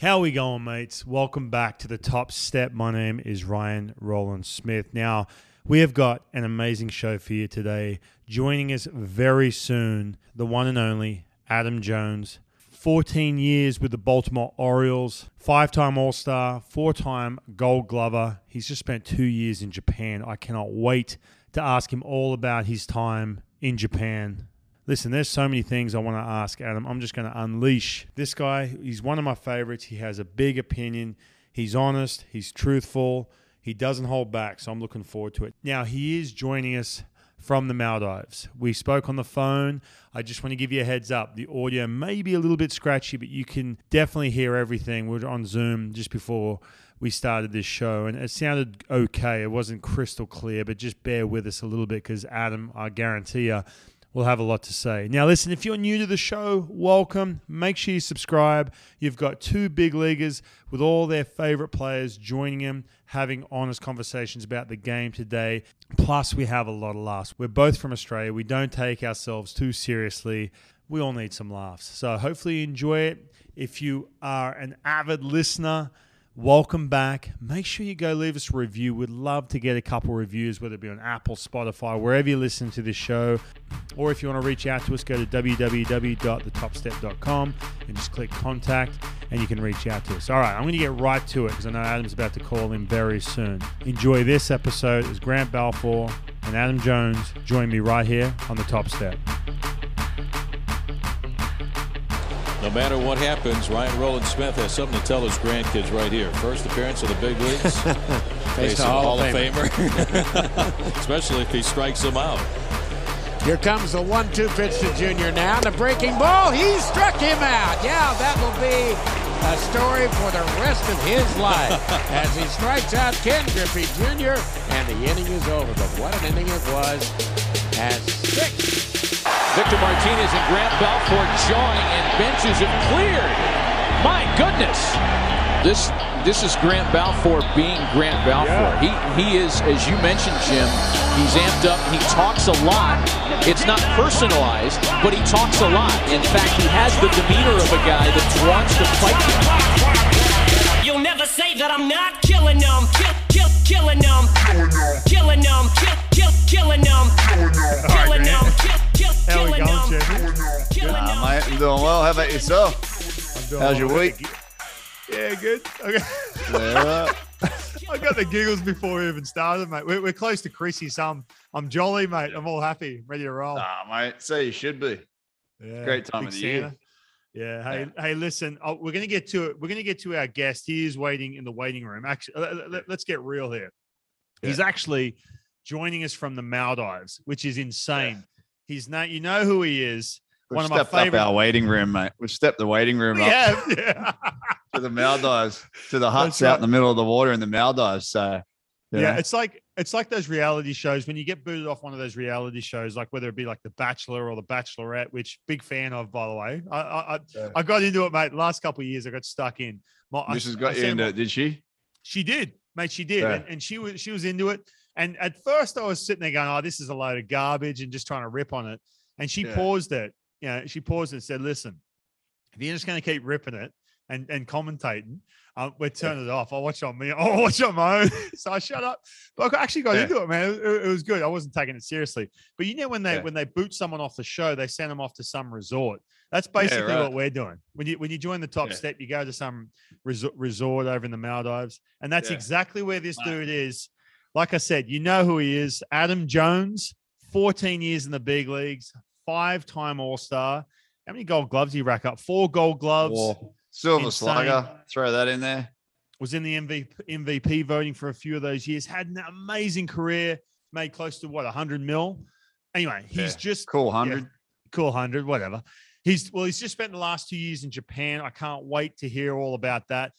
How we going, mates? Welcome back to the Top Step. My name is Ryan Rowland Smith. Now, we have got an amazing show for you today. Joining us very soon, the one and only Adam Jones. 14 years with the Baltimore Orioles, five time All Star, four time Gold Glover. He's just spent two years in Japan. I cannot wait to ask him all about his time in Japan. Listen, there's so many things I want to ask Adam. I'm just going to unleash this guy. He's one of my favorites. He has a big opinion. He's honest. He's truthful. He doesn't hold back. So I'm looking forward to it. Now, he is joining us from the Maldives. We spoke on the phone. I just want to give you a heads up. The audio may be a little bit scratchy, but you can definitely hear everything. We are on Zoom just before we started this show, and it sounded okay. It wasn't crystal clear, but just bear with us a little bit because Adam, I guarantee you, will have a lot to say. Now, listen, if you're new to the show, welcome. Make sure you subscribe. You've got two big leaguers with all their favorite players joining them, having honest conversations about the game today. Plus, we have a lot of laughs. We're both from Australia. We don't take ourselves too seriously. We all need some laughs. So, hopefully, you enjoy it. If you are an avid listener, Welcome back. Make sure you go leave us a review. We'd love to get a couple reviews, whether it be on Apple, Spotify, wherever you listen to this show. Or if you want to reach out to us, go to www.thetopstep.com and just click contact and you can reach out to us. All right, I'm going to get right to it because I know Adam's about to call in very soon. Enjoy this episode as Grant Balfour and Adam Jones join me right here on the Top Step. No matter what happens, Ryan Rowland Smith has something to tell his grandkids right here. First appearance of the big leagues. Face a Hall, Hall of Famer. Famer. Especially if he strikes him out. Here comes the one-two pitch to Junior now. The breaking ball. He struck him out. Yeah, that will be a story for the rest of his life as he strikes out Ken Griffey Jr. and the inning is over. But what an inning it was as six Victor Martinez and Grant Balfour jawing and benches have cleared. My goodness. This this is Grant Balfour being Grant Balfour. Yeah. He he is, as you mentioned, Jim, he's amped up. He talks a lot. It's not personalized, but he talks a lot. In fact, he has the demeanor of a guy that wants to fight. You'll never say that I'm not killing them. Kill, kill, killing them. Killing them. Kill, kill, killing them. Killing them. Kill, how we going, Jeffy? Uh, mate, I'm doing well. How about yourself? How's your week? Yeah, good. Okay. Yeah, I got the giggles before we even started, mate. We're, we're close to Chrissy, so I'm, I'm jolly, mate. I'm all happy, ready to roll. Ah, mate, so you should be. Yeah, great time of the Santa. year. Yeah. Hey, yeah. hey, listen, oh, we're gonna get to it. We're gonna get to our guest. He is waiting in the waiting room. Actually, let, us get real here. Yeah. He's actually joining us from the Maldives, which is insane. He's not. You know who he is. We've One of my favorite. Up our waiting room, mate. We've stepped the waiting room we up yeah. to the Maldives, to the huts out in the middle of the water in the Maldives. So yeah, know. it's like it's like those reality shows when you get booted off one of those reality shows, like whether it be like The Bachelor or The Bachelorette, which big fan of, by the way. I I, yeah. I got into it, mate. Last couple of years, I got stuck in. My, Mrs. got you into it, did she? She did, mate. She did, yeah. and, and she was she was into it. And at first, I was sitting there going, "Oh, this is a load of garbage," and just trying to rip on it. And she yeah. paused it. You know, she paused and said, "Listen, if you're just going to keep ripping it and and commentating, uh, we're turning yeah. it off. I'll watch on me. I'll watch on my own." so I shut up. But I actually got yeah. into it, man. It, it, was good. I wasn't taking it seriously. But you know, when they when they boot someone off the show, they send them off to some resort. That's basically right. what we're doing. When you when you join the top step, you go to some resort, resort over in the Maldives, and that's exactly where this dude is like I said, you know who he is Adam Jones, 14 years in the big leagues, five time All Star. How many gold gloves he rack up? Four gold gloves. Whoa. Silver Insane. slugger. Throw that in there. Was in the MVP, MVP voting for a few of those years. Had an amazing career. Made close to what, 100 mil? Anyway, he's yeah. just cool 100. Yeah, cool 100, whatever. He's well, he's just spent the last two years in Japan. I can't wait to hear all about that.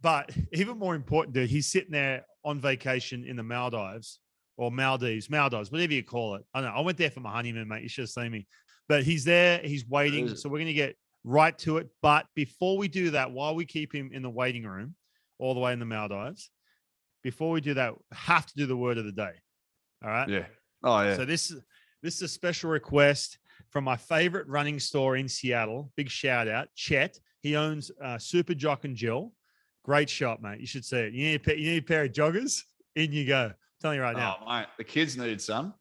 But even more important, dude, he's sitting there on vacation in the Maldives or Maldives, Maldives, whatever you call it. I know. I went there for my honeymoon, mate. You should have seen me. But he's there. He's waiting. So we're going to get right to it. But before we do that, while we keep him in the waiting room, all the way in the Maldives, before we do that, have to do the word of the day. All right. Yeah. Oh yeah. So this this is a special request from my favorite running store in Seattle. Big shout out, Chet. He owns uh, Super Jock and Jill. Great shop, mate. You should see it. You need a pair, you need a pair of joggers. In you go. I'm telling you right now. Oh, mate, the kids needed some.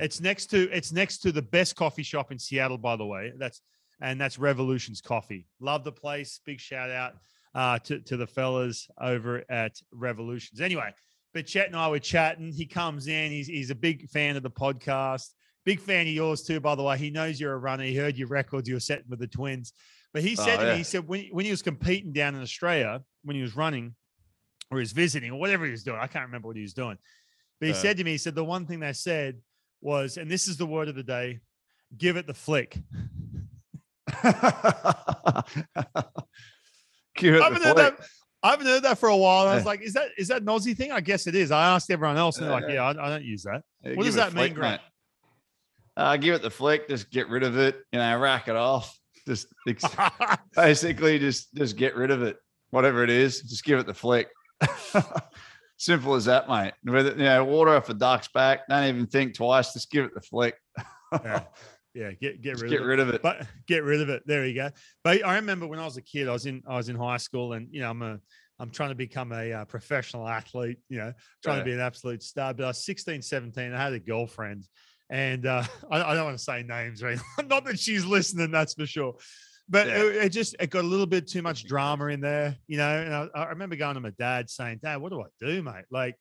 It's next to it's next to the best coffee shop in Seattle, by the way. That's and that's Revolutions Coffee. Love the place. Big shout out uh, to to the fellas over at Revolutions. Anyway, but Chet and I were chatting. He comes in. He's he's a big fan of the podcast. Big fan of yours too, by the way. He knows you're a runner. He heard your records you were setting with the Twins. But he said Oh, to yeah. me, he said when when he was competing down in Australia, when he was running, or he was visiting, or whatever he was doing, I can't remember what he was doing. But he Uh. said to me, he said the one thing they said was, and this is the word of the day, give it the flick. Cue I haven't heard that. I haven't heard that for a while. I was like, is that is that Aussie thing? I guess it is. I asked everyone else, and they're like, Yeah. yeah, I, I don't use that. Yeah, What does that mean, flick, Grant? mate. Uh, give it the flick. Just get rid of it. You know, rack it off. Just basically, just just get rid of it. Whatever it is, just give it the flick. Simple as that, mate. With you know, water off a duck's back. Don't even think twice. Just give it the flick. yeah, yeah, get get rid get of it. rid of it. But get rid of it. There you go. But I remember when I was a kid, I was in I was in high school, and you know, I'm a I'm trying to become a uh, professional athlete. You know, trying to be an absolute star. But I was 16, 17. I had a girlfriend, and uh, I, I don't want to say names, right? Not that she's listening, that's for sure. But Yeah. it, it just it got a little bit too much drama in there, you know. And I, I remember going to my dad saying, "Dad, what do I do, mate? Like."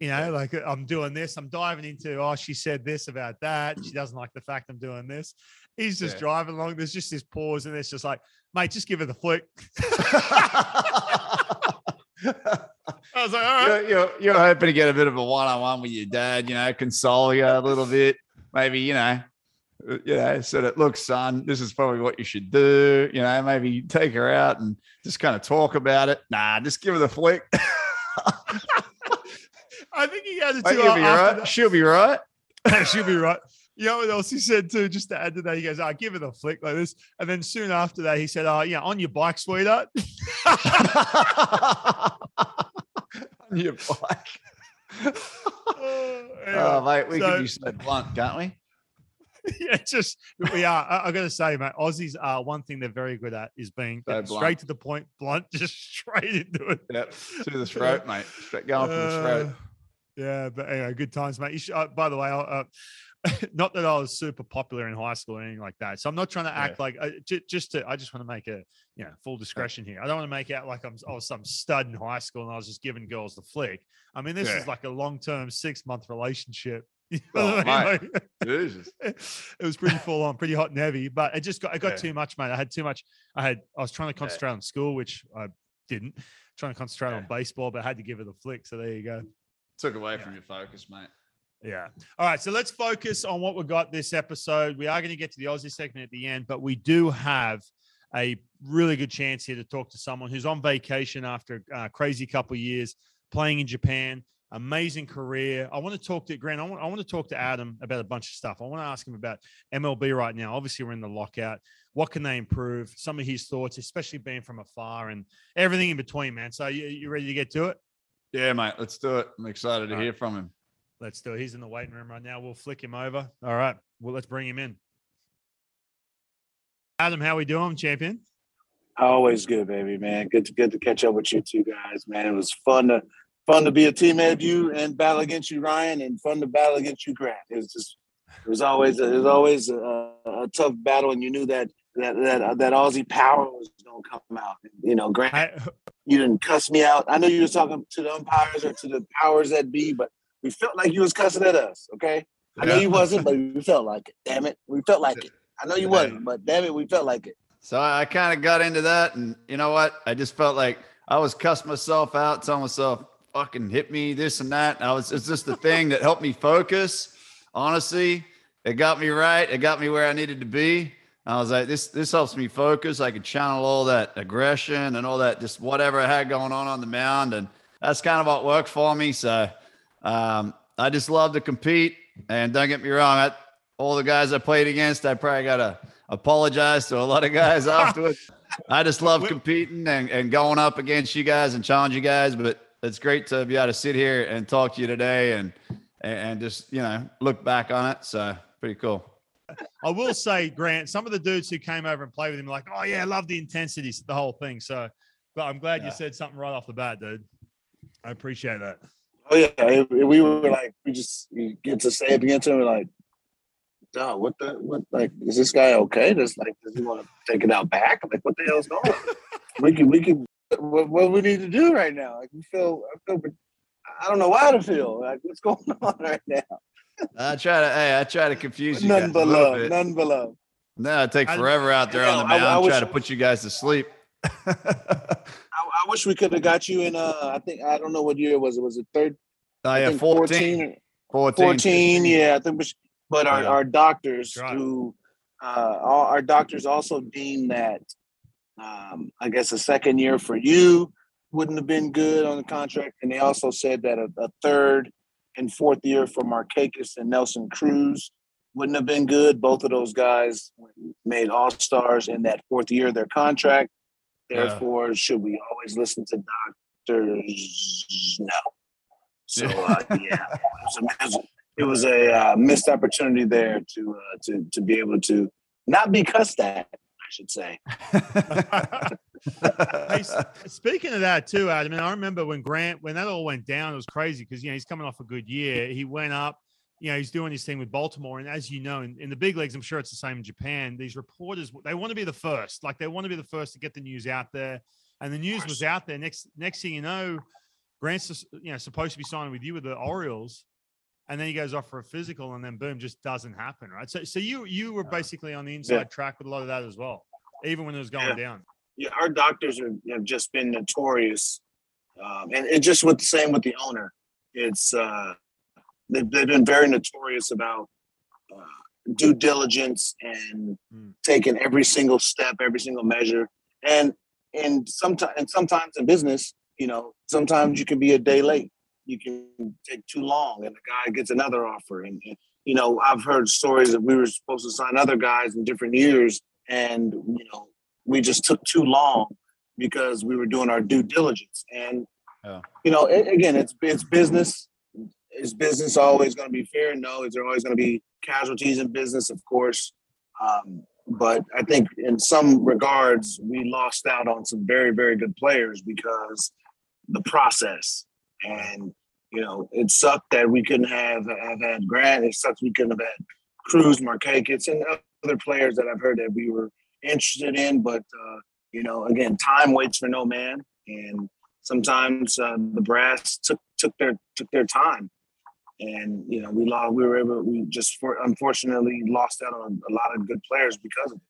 You know, like uh, I'm doing this, I'm diving into, oh, she said this about that. She doesn't like the fact I'm doing this. He's just Yeah. driving along. There's just this pause, and it's just like, mate, just give her the flick. I was like, all right. you're, you're, you're hoping to get a bit of a one-on-one with your dad, you know, console you a little bit, maybe, you know, uh, you know, so that look, son, this is probably what you should do. You know, maybe take her out and just kind of talk about it. Nah, just give her the flick. I think he had it too. you'll uh, be right. She'll be right. She'll be right. You know what else he said too? Just to add to that, he goes, "I give it a flick like this," and then soon after that, he said, "Oh, yeah, on your bike, sweetheart." On your bike. oh, Oh, mate, we so- can be so blunt, can't we? yeah, just we are. I, I got to say, mate, Aussies are one thing they're very good at is being So straight to the point, blunt, just straight into it. Yep. To the throat, mate. Straight going for the throat. Uh, Yeah, but anyway, good times, mate. You should, uh, by the way, I'll, uh, not that I was super popular in high school or anything like that. So I'm not trying to Yeah. act like uh, j- just to. I just want to make a you know full discretion here. I don't want to make out like I'm I was some stud in high school and I was just giving girls the flick. I mean, this is like a long term six month relationship. You Oh, know what I mean? Like- it was pretty full on, pretty hot and heavy, but it just got it got Yeah. too much, mate. I had too much. I had I was trying to concentrate on school, which I didn't. Trying to concentrate on baseball, but I had to give it a flick. So there you go. Took away from your focus, mate. Yeah. All right. So let's focus on what we've got this episode. We are going to get to the Aussie segment at the end, but we do have a really good chance here to talk to someone who's on vacation after a crazy couple of years playing in Japan. Amazing career. I want to talk to Grant. I want, I want to talk to Adam about a bunch of stuff. I want to ask him about MLB right now. Obviously, we're in the lockout. What can they improve? Some of his thoughts, especially being from afar and everything in between, man. So you, you ready to get to it? Yeah, mate. Let's do it. I'm excited to All right. hear from him. Let's do it. He's in the waiting room right now. We'll flick him over. All right. Well, let's bring him in. Adam, how we doing, champion? Always good, baby, man. Good to good to catch up with you two guys, man. It was fun to fun to be a teammate of you and battle against you, Ryan, and fun to battle against you, Grant. It was just it was always a, it was always a, a tough battle, and you knew that that that uh, that Aussie power was gonna come out. You know, Grant, I, you didn't cuss me out. I know you was talking to the umpires or to the powers that be, but we felt like you was cussing at us. Okay, I know you wasn't, but we felt like it. Damn it, we felt like it. I know you wasn't, but damn it, we felt like it. So I, kind of got into that, and you know what? I just felt like I was cussing myself out, telling myself, "Fucking hit me, this and that." And I was. It's just the thing that helped me focus. Honestly, it got me right. It got me where I needed to be. I was like, "This. This helps me focus. I could channel all that aggression and all that, just whatever I had going on on the mound, and that's kind of what worked for me." So um, I just love to compete. And don't get me wrong, I, all the guys I played against, I probably got to apologize to a lot of guys afterwards. I just love competing and, and going up against you guys and challenge you guys. But it's great to be able to sit here and talk to you today and and just you know look back on it. So pretty cool. I will say, Grant, some of the dudes who came over and played with him, like, oh yeah, I love the intensity, the whole thing. So, but I'm glad Yeah. you said something right off the bat, dude. I appreciate that. Oh yeah, we were like, we just you get to say it again to him, like, dog, what the what? Like, is this guy okay? Does like, does he want to take it out back? Like, what the hell's going on? we can, we can. What, what we need to do right now? Like, we feel, I feel, I don't know why to feel. Like, what's going on right now? I try to, hey, I try to confuse you None guys a but bit. none below. love. No, it take I- forever out there on the I I- mound. I try wish- to put you guys to sleep. I, I wish we could have got you in. Uh, I think I don't know what year it was. It was it third? Oh I yeah, think 14, 14, 14 yeah i think we should, but our, Yeah. our doctors That's who uh all, our doctors also deemed that um i guess a second year for you wouldn't have been good on the contract and they also said that a, a third and fourth year for markakis and nelson cruz wouldn't have been good both of those guys made all stars in that fourth year of their contract Yeah. therefore should we always listen to doctors no so uh, yeah, it was a, it was a, it was a uh, missed opportunity there to uh, to to be able to not be cussed at. I should say. Hey, speaking of that too, Adam, I remember when Grant, when that all went down, it was crazy because you know he's coming off a good year. He went up, you know, he's doing his thing with Baltimore, and as you know, in, in the big leagues, I'm sure it's the same in Japan. These reporters, they want to be the first, like they want to be the first to get the news out there, and the news was out there. Next, next thing you know, Grant's you know supposed to be signing with you with the Orioles. And then he goes off for a physical, and then boom, just doesn't happen, right? So, so you you were basically on the inside track with a lot of that as well, even when it was going Yeah. down. Yeah, our doctors are, have just been notorious, um, and it just with the same with the owner. It's uh, they've, they've been very notorious about uh, due diligence and Mm. taking every single step, every single measure, and and sometimes and sometimes in business, you know, sometimes you can be a day late. You can take too long, and the guy gets another offer. And, and you know, I've heard stories that we were supposed to sign other guys in different years, and you know, we just took too long because we were doing our due diligence. And Yeah. you know, a- again, it's it's business. Is business always going to be fair? No. Is there always going to be casualties in business? Of course. Um, but I think in some regards, we lost out on some very, very good players because the process. And, you know, it sucked that we couldn't have, have had Grant. It sucks we couldn't have had Cruz, Markakis, and other players that I've heard that we were interested in. But, uh, you know, again, time waits for no man. And sometimes uh, the brass took, took their, took their time. And, you know, we lost, we were able, we just for, unfortunately lost out on a lot of good players because of it.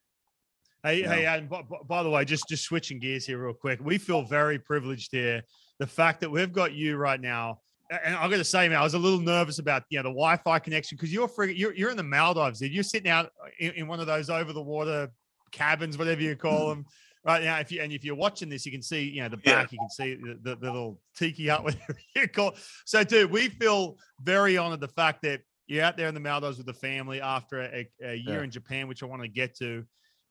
Hey, hey, Adam. By, by- by the way, just just switching gears here real quick. We feel very privileged here. The fact that we've got you right now, and I'm going to say, man, I was a little nervous about you know the Wi-Fi connection because you're you're you're in the Maldives, dude. You're sitting out in, in one of those over the water cabins, whatever you call them. Right now, if you and if you're watching this, you can see, you know, the Yeah. back. You can see the, the, the little tiki hut, whatever you call. it. So, dude, we feel very honored the fact that you're out there in the Maldives with the family after a, a year Yeah. in Japan, which I want to get to.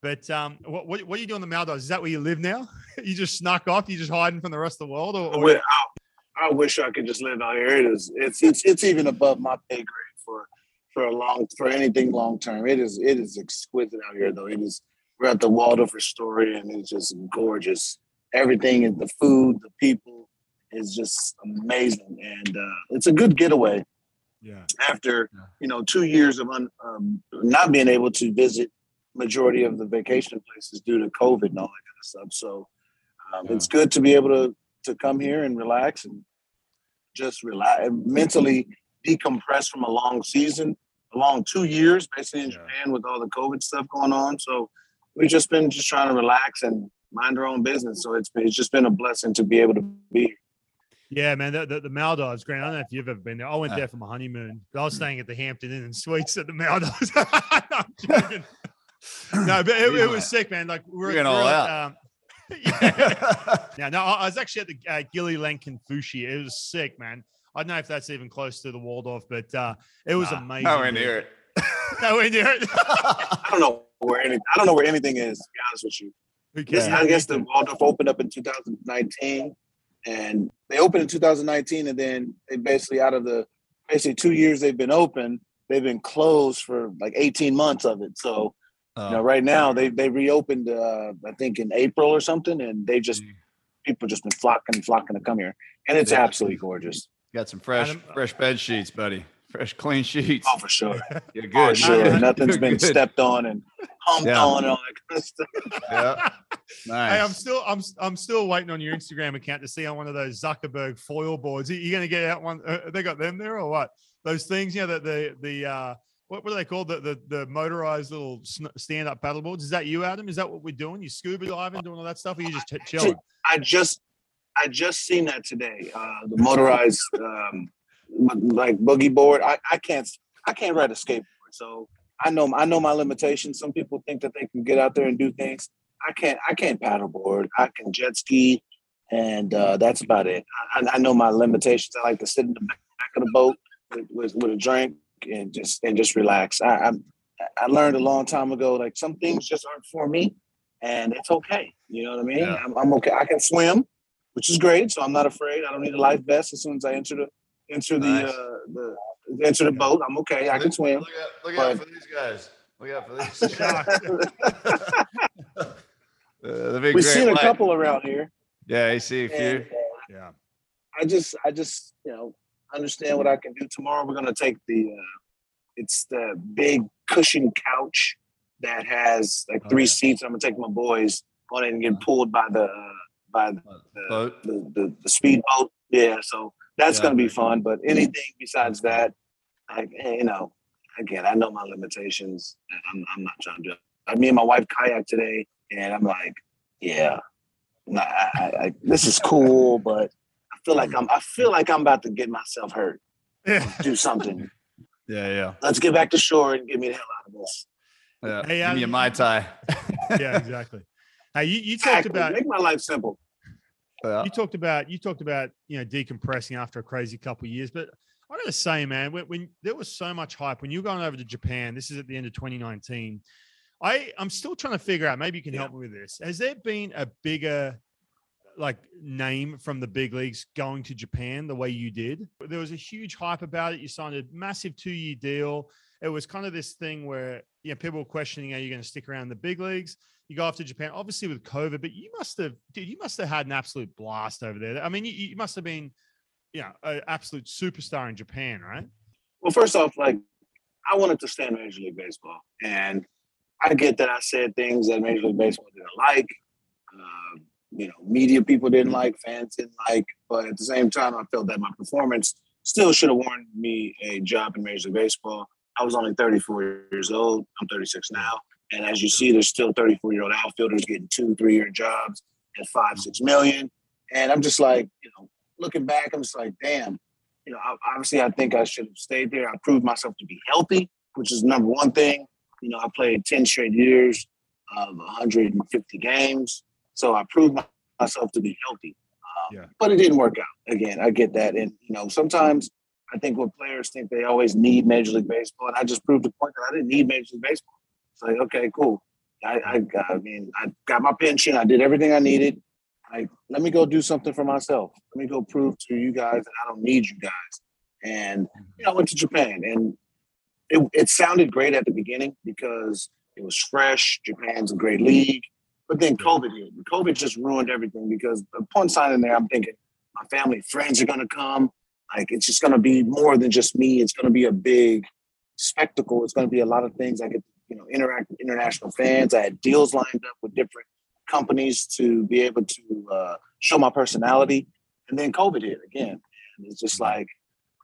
But um, what, what what are you doing in the Maldives? Is that where you live now? you just snuck off? You just hiding from the rest of the world? Or, I or I, I wish I could just live out here. It is. It's it's it's even above my pay grade for for a long for anything long term. It is it is exquisite out here though. It is. We're at the Waldorf Astoria and it's just gorgeous. Everything is the food, the people is just amazing, and uh, it's a good getaway yeah, after you know two years of un, um, not being able to visit majority of the vacation places due to COVID and all that kind of stuff. So um, it's good to be able to to come here and relax and just relax, mentally decompress from a long season, a long two years basically in Yeah. Japan with all the COVID stuff going on. So we've just been just trying to relax and mind our own business. So it's been, it's just been a blessing to be able to be yeah, man. The, the, the Maldives, Grant. I don't know if you've ever been there. I went Uh. there for my honeymoon. But I was staying at the Hampton Inn and Suites at the Maldives. No, I'm joking. no, but it, it was sick, man. Like we're, we're all out. Um, yeah. Yeah, no, I I was actually at the uh, Gilly Lenkin Fushi. It was sick, man. I don't know if that's even close to the Waldorf, but uh, it was Nah, amazing. Nowhere dude. near it. Nowhere near it. I don't know where any I don't know where anything is. To be honest with you. Who This. I guess the Waldorf opened up in 2019, and they opened in 2019, and then they basically out of the basically two years they've been open, they've been closed for like 18 months of it. So Oh, you know, right now they they reopened uh, I think in April or something, and they just people just been flocking flocking to come here, and it's Yeah. absolutely gorgeous. got some fresh Adam- fresh bed sheets, buddy. Fresh clean sheets. Oh, for sure, You're for good. sure. Nothing's been good. stepped on and humped Yeah. on and all that kind of stuff. Yeah. Nice. Hey, I'm still I'm I'm still waiting on your Instagram account to see on one of those Zuckerberg foil boards. Are You going to get out one? Uh, they got them there or what? Those things, you know, the the the uh, what, were they called? The the, the motorized little stand up paddle boards. Is that you, Adam? Is that what we're doing? You scuba diving, doing all that stuff, or you just ch- chilling? I just I just seen that today. Uh, the motorized um, like boogie board. I, I can't I can't ride a skateboard, so I know I know my limitations. Some people think that they can get out there and do things. I can't I can't paddleboard. I can jet ski, and uh, that's about it. I, I know my limitations. I like to sit in the back of the boat with, with, with a drink and just and just relax. I, I'm I learned a long time ago like some things just aren't for me, and it's okay. You know what I mean? Yeah. I'm, I'm okay. I can swim, which is great. So I'm not afraid. I don't need a life vest as soon as I enter the enter the Nice. uh, the enter the boat. I'm okay. I can swim. Look out, look out But- for these guys. Look out for these. uh, the big We've great seen a white. couple around here. Yeah, I see a few. And, uh, Yeah. I just, I just, you know, understand what I can do. Tomorrow we're gonna take the, uh, it's the big cushion couch that has like Oh, three yeah. seats. I'm gonna take my boys on it and get pulled by the, uh, by the, Boat. the, the, the speedboat. Yeah, so that's Yeah. gonna be fun. But anything besides that, I, you know, again, I know my limitations. I'm, I'm not trying to do it. I, me and my wife kayak today, and I'm like, yeah, nah, I, I, I, this is cool, but I feel like I'm, I feel like I'm about to get myself hurt. Yeah. Do something. Yeah, yeah. Let's get back to shore and get me the hell out of this. yeah. Hey, Give me a mai tai. yeah, exactly. Hey, you, you talked Exactly. about Make my life simple. Yeah. you talked about you talked about you know decompressing after a crazy couple of years but i gotta say man when, when there was so much hype when you were going over to japan this is at the end of 2019 i i'm still trying to figure out maybe you can help me with this has there been a bigger like name from the big leagues going to japan the way you did? There was a huge hype about it you signed a massive two-year deal it was kind of this thing where you know people were questioning are you going to stick around the big leagues you go off to Japan, obviously with COVID, but you must have, dude, you must have had an absolute blast over there. I mean, you, you must have been, you know, an absolute superstar in Japan, right? Well, first off, like I wanted to stay in Major League Baseball, and I get that I said things that Major League Baseball didn't like. Uh, you know, media people didn't like, fans didn't like, but at the same time, I felt that my performance still should have warranted me a job in Major League Baseball. I was only 34 years old. I'm 36 now, and as you see, there's still 34 year old outfielders getting two, three year jobs at five, six million, and I'm just like, you know, looking back, I'm just like, damn you know, obviously I think I should have stayed there. I proved myself to be healthy, which is number one thing. You know, I played 10 straight years of 150 games. So I proved myself to be healthy. Um, Yeah. But it didn't work out. Again, I get that. And, you know, sometimes I think what players think they always need Major League Baseball. And I just proved the point that I didn't need Major League Baseball. It's like, okay, cool. I, I, I mean, I got my pension. I did everything I needed. Like, let me go do something for myself. Let me go prove to you guys that I don't need you guys. And you know, I went to Japan, and it, it sounded great at the beginning because it was fresh. Japan's a great league, but then COVID hit. And COVID just ruined everything because upon signing there, I'm thinking my family, friends are gonna come. Like, it's just gonna be more than just me. It's gonna be a big spectacle. It's gonna be a lot of things. I get you know interact with international fans. I had deals lined up with different companies to be able to uh, show my personality. And then COVID hit again. And it's just like,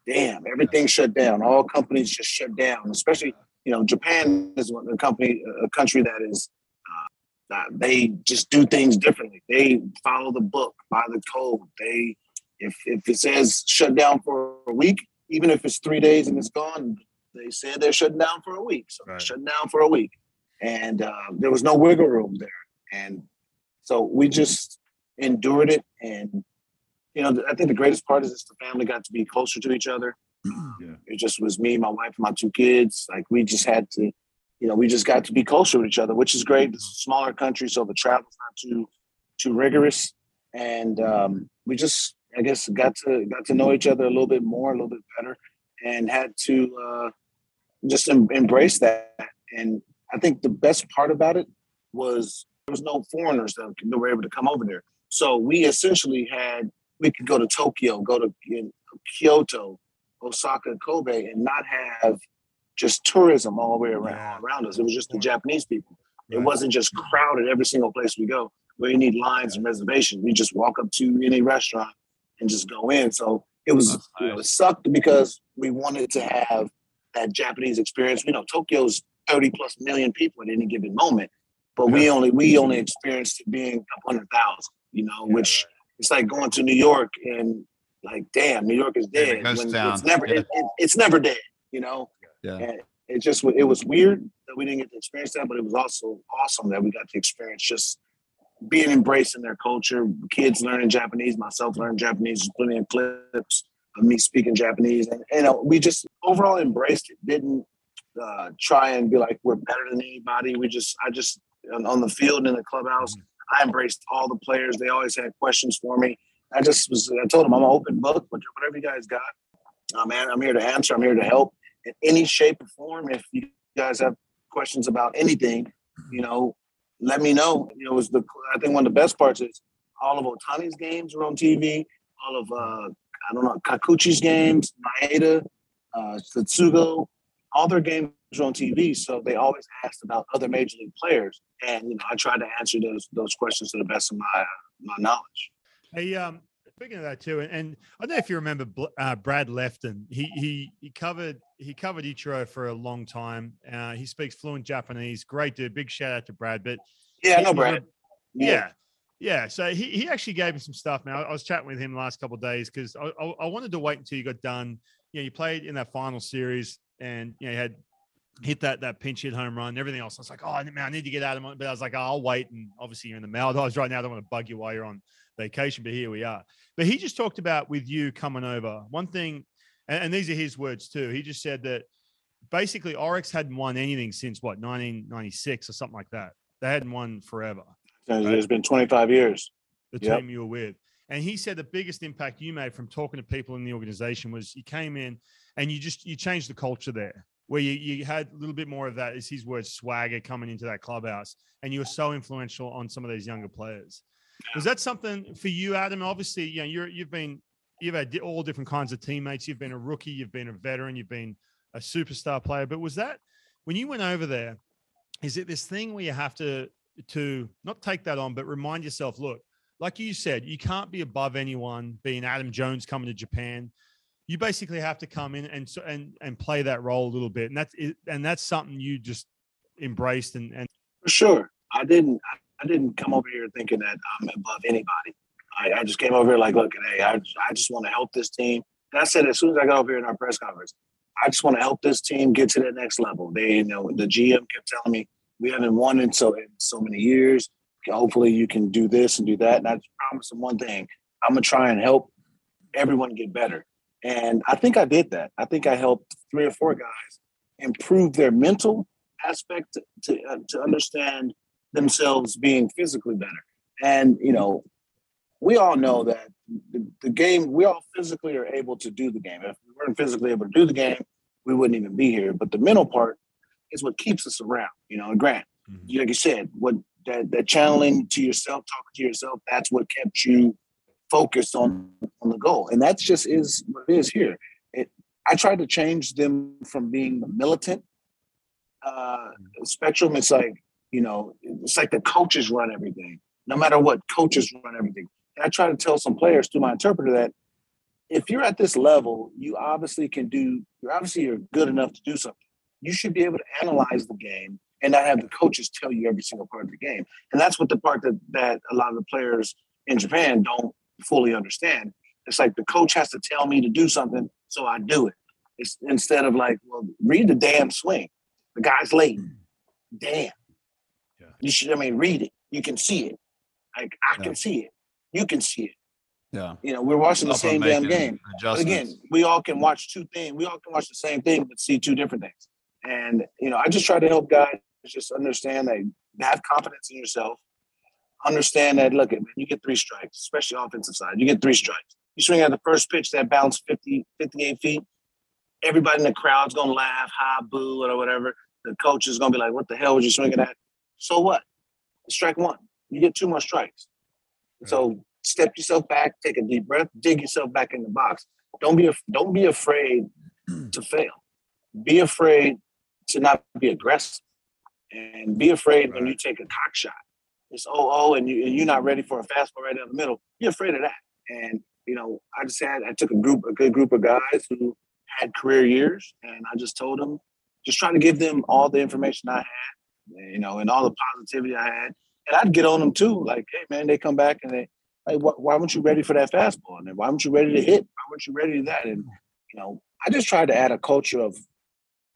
damn, everything shut down. All companies just shut down. Especially, you know, Japan is one a company, a country that is, uh, uh, they just do things differently. They follow the book, by the code. They, if if it says shut down for a week, even if it's three days and it's gone, they said they're shutting down for a week. So they're Right. shutting down for a week. And uh, there was no wiggle room there. And so we just endured it. And, you know, I think the greatest part is just the family got to be closer to each other. Yeah. It just was me, my wife, and my two kids. Like we just had to, you know, we just got to be closer with each other, which is great. It's a smaller country, so the travel's not too too rigorous. And um, we just, I guess, got to got to know each other a little bit more, a little bit better, and had to, uh, just em- embraced that. And I think the best part about it was there was no foreigners that, were able to come over there. So we essentially had we could go to Tokyo, go to Kyoto, Osaka, Kobe, and not have just tourism all the way around, Yeah. around us. It was just the Japanese people. It Right. wasn't just crowded every single place we go where you need lines and reservations. We just walk up to any restaurant and just go in. So it was That's you know, nice. it sucked because we wanted to have that Japanese experience. You know, Tokyo's 30 plus million people at any given moment. But we only we only experienced it being a hundred thousand, you know, which it's like going to New York and like, damn, New York is dead. when. It's never Yeah. it, it, it's never dead, you know. Yeah. And it just it was weird that we didn't get to experience that, but it was also awesome that we got to experience just being embraced in their culture. Kids learning Japanese, myself learning Japanese, plenty of clips me speaking Japanese, and you know we just overall embraced it. Didn't uh, try and be like we're better than anybody. We just I just on, on the field in the clubhouse, I embraced all the players. They always had questions for me. I just was I told them I'm an open book, whatever you guys got, man, I'm here to answer. I'm here to help in any shape or form. If you guys have questions about anything, you know, let me know. You know, it was the I think one of the best parts is all of Otani's games were on TV. All of uh, I don't know Kikuchi's games, Maeda, uh, Tsutsugo, all their games were on TV. So they always asked about other major league players, and you know, I tried to answer those those questions to the best of my my knowledge. Hey, um, speaking of that too, and, and I don't know if you remember uh, Brad Lefton. He he he covered he covered Ichiro for a long time. Uh, he speaks fluent Japanese. Great dude. Big shout out to Brad. But Yeah, I know Brad. re- Yeah. Yeah. So he, he actually gave me some stuff. Now I was chatting with him the last couple of days because I, I, I wanted to wait until you got done. You know, you played in that final series and you know, you had hit that that pinch hit home run, and everything else. I was like, oh man, I need to get out of it. But I was like, oh, I'll wait. And obviously you're in the Maldives right now. I don't want to bug you while you're on vacation, but here we are. But he just talked about with you coming over. One thing, and, and these are his words too. He just said that basically Orix hadn't won anything since what 1996 or something like that. They hadn't won forever. It's been 25 years. The Yep. team you were with, and he said the biggest impact you made from talking to people in the organization was you came in and you just you changed the culture there, where you you had a little bit more of that. Is his word swagger coming into that clubhouse, and you were so influential on some of these younger players. Was that something for you, Adam? Obviously, you know you're you've been you've had all different kinds of teammates. You've been a rookie, you've been a veteran, you've been a superstar player. But was that when you went over there? Is it this thing where you have to to not take that on, but remind yourself, look, like you said, you can't be above anyone. Being Adam Jones coming to Japan, you basically have to come in and and and play that role a little bit, and that's and that's something you just embraced and and For sure. I didn't I didn't come over here thinking that I'm above anybody. I, I just came over here like, look, hey, I, I just want to help this team. And I said as soon as I got over here in our press conference, I just want to help this team get to the next level. They, you know, the GM kept telling me we haven't won in so in so many years. Hopefully you can do this and do that. And I just promised one thing. I'm gonna try and help everyone get better. And I think I did that. I think I helped three or four guys improve their mental aspect to to, uh, to understand themselves being physically better. And you know, we all know that the, the game we all physically are able to do the game. If we weren't physically able to do the game, we wouldn't even be here. But the mental part is what keeps us around. You know, and Grant, you- like you said, what that that channeling to yourself, talking to yourself, that's what kept you focused on on the goal. And that's just is what it is here. It I tried to change them from being the militant uh spectrum. It's like, you know, it's like the coaches run everything. No matter what, coaches run everything. And I try to tell some players through my interpreter that if you're at this level, you obviously can do, you're obviously you're good enough to do something. You should be able to analyze the game and not have the coaches tell you every single part of the game. And that's what the part that that a lot of the players in Japan don't fully understand. It's like the coach has to tell me to do something, so I do it. It's instead of like, well, read the damn swing. The guy's late. Damn. Yeah. You should. I mean, read it. You can see it. Like I Yeah. can see it. You can see it. Yeah. You know, we're watching the Up same damn game. Again, we all can watch two things. We all can watch the same thing, but see two different things. And you know, I just try to help guys just understand that have confidence in yourself. Understand that. Look, man, you get three strikes, especially offensive side. You get three strikes. You swing at the first pitch that bounced 50, 58 feet. everybody in the crowd's gonna laugh, ha, boo, or whatever. The coach is gonna be like, "What the hell was you swinging at?" So what? Strike one. You get two more strikes. So step yourself back, take a deep breath, dig yourself back in the box. Don't be don't be afraid mm. to fail. Be afraid to not be aggressive, and be afraid when you take a cock shot. It's oh oh, and you and you're not ready for a fastball right down the middle. You're afraid of that. And you know, I just had I took a group a good group of guys who had career years, and I just told them, just trying to give them all the information I had, you know, and all the positivity I had, and I'd get on them too. Like, hey man, they come back and they, hey, wh- why weren't you ready for that fastball? And then why weren't you ready to hit? Why weren't you ready to that? And you know, I just tried to add a culture of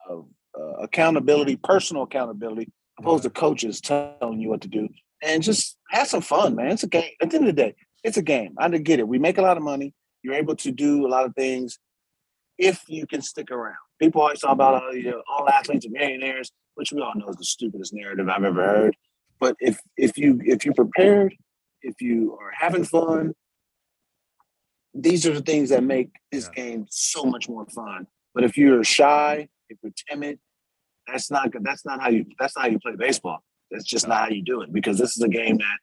of uh, accountability, personal accountability, opposed to coaches telling you what to do, and just have some fun, man. It's a game. At the end of the day, it's a game. I get it. We make a lot of money. You're able to do a lot of things if you can stick around. People always talk about uh, you know, all athletes are millionaires, which we all know is the stupidest narrative I've ever heard. But if if you if you're prepared, if you are having fun, these are the things that make this game so much more fun. But if you're shy, if you're timid, that's not good. That's not how you. That's not how you play baseball. That's just not how you do it. Because this is a game that,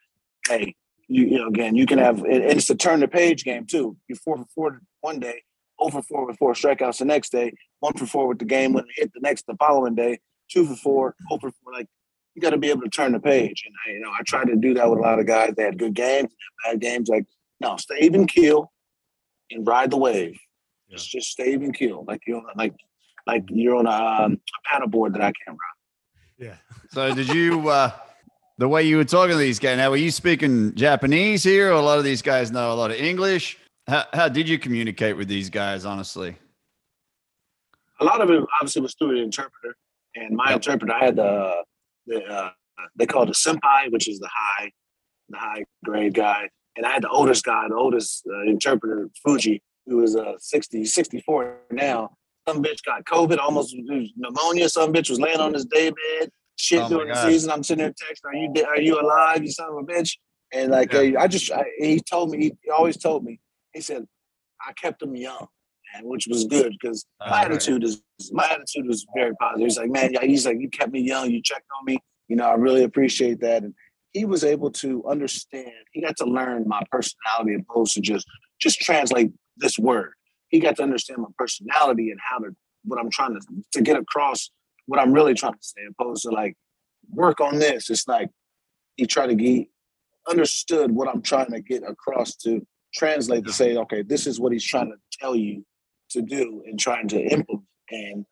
hey, you, you know, again, you can have, and it's a turn the page game too. You're four for four one day, oh over four with four strikeouts the next day, one for four with the game when they hit the next the following day, two for four, oh over four. Like you got to be able to turn the page. And I, you know, I tried to do that with a lot of guys. They had good games, bad games. Like no, stay even keel and ride the wave. Just just stay even keel, like you know, like like you're on a, um, a paddle board that I can't ride. Yeah. So did you uh the way you were talking to these guys now were you speaking Japanese here or a lot of these guys know a lot of English? How how did you communicate with these guys honestly? a lot of it obviously was through the interpreter, and my Yep. interpreter I had the the uh, they call it a senpai, which is the high the high grade guy, and I had the oldest guy, the oldest uh, interpreter, Fuji, who was uh 60, 64 now. Some bitch got COVID, almost pneumonia. Some bitch was laying on his daybed, shit Oh during the season. I'm sitting there texting, "Are you are you alive? You son of a bitch!" And like uh, I just I, he told me he always told me he said I kept him young, and which was good because my attitude is my attitude was very positive. He's like, man, he's like, you kept me young, you checked on me. You know, I really appreciate that. And he was able to understand. He got to learn my personality opposed to just just translate this word. He got to understand my personality and how to what I'm trying to to get across what I'm really trying to say, opposed to like work on this. It's like he tried to get understood what I'm trying to get across to translate to say, okay, this is what he's trying to tell you to do and trying to implement. And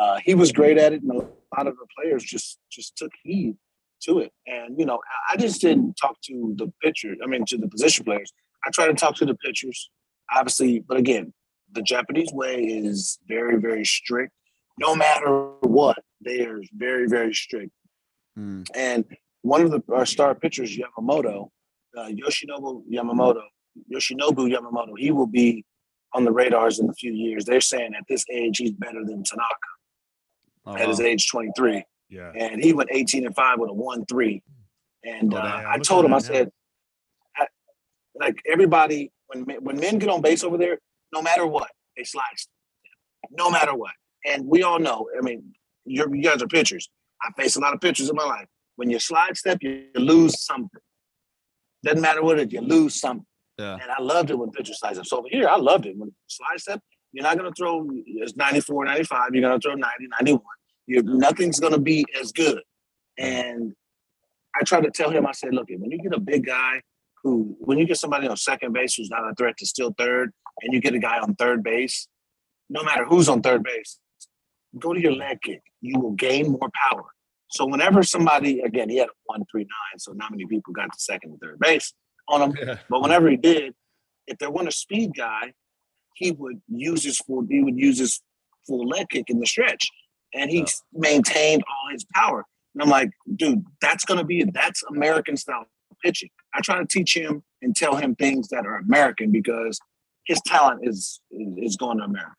uh, he was great at it, and a lot of the players just just took heed to it. And you know, I- just didn't talk to the pitcher. I mean, to the position players. I tried to talk to the pitchers, obviously. But again, the Japanese way is very, very strict. No matter what, they are very, very strict. Hmm. And one of the our star pitchers, Yamamoto, uh, Yoshinobu Yamamoto, Yoshinobu Yamamoto, he will be on the radars in a few years. They're saying at this age he's better than Tanaka Oh, at his age 23, Yeah. and he went 18 and five with a one three. And Oh, uh. I told him, I said, I, like everybody, when men- when men get on base over there, no matter what, they slide, step, no matter what. And we all know. I mean, you're, you guys are pitchers. I face a lot of pitchers in my life. When you slide step, you, you lose something. Doesn't matter what it, is, you lose something. Yeah. And I loved it when pitchers slide step. So over here, I loved it when slide step. You're not going to throw it's 94, 95. You're going to throw 90, 91. You're, nothing's going to be as good. And I tried to tell him, I said, look, when you get a big guy who, when you get somebody on second base who's not a threat to steal third, and you get a guy on third base, no matter who's on third base, go to your leg kick. You will gain more power. So whenever somebody, again, he had a one three nine, so not many people got to second and third base on him. Yeah. But whenever he did, if there wasn't a speed guy, he would use his full he would use his full leg kick in the stretch, and he maintained all his power. And I'm like, dude, that's gonna be that's American style pitching. I try to teach him and tell him things that are American because his talent is is going to America.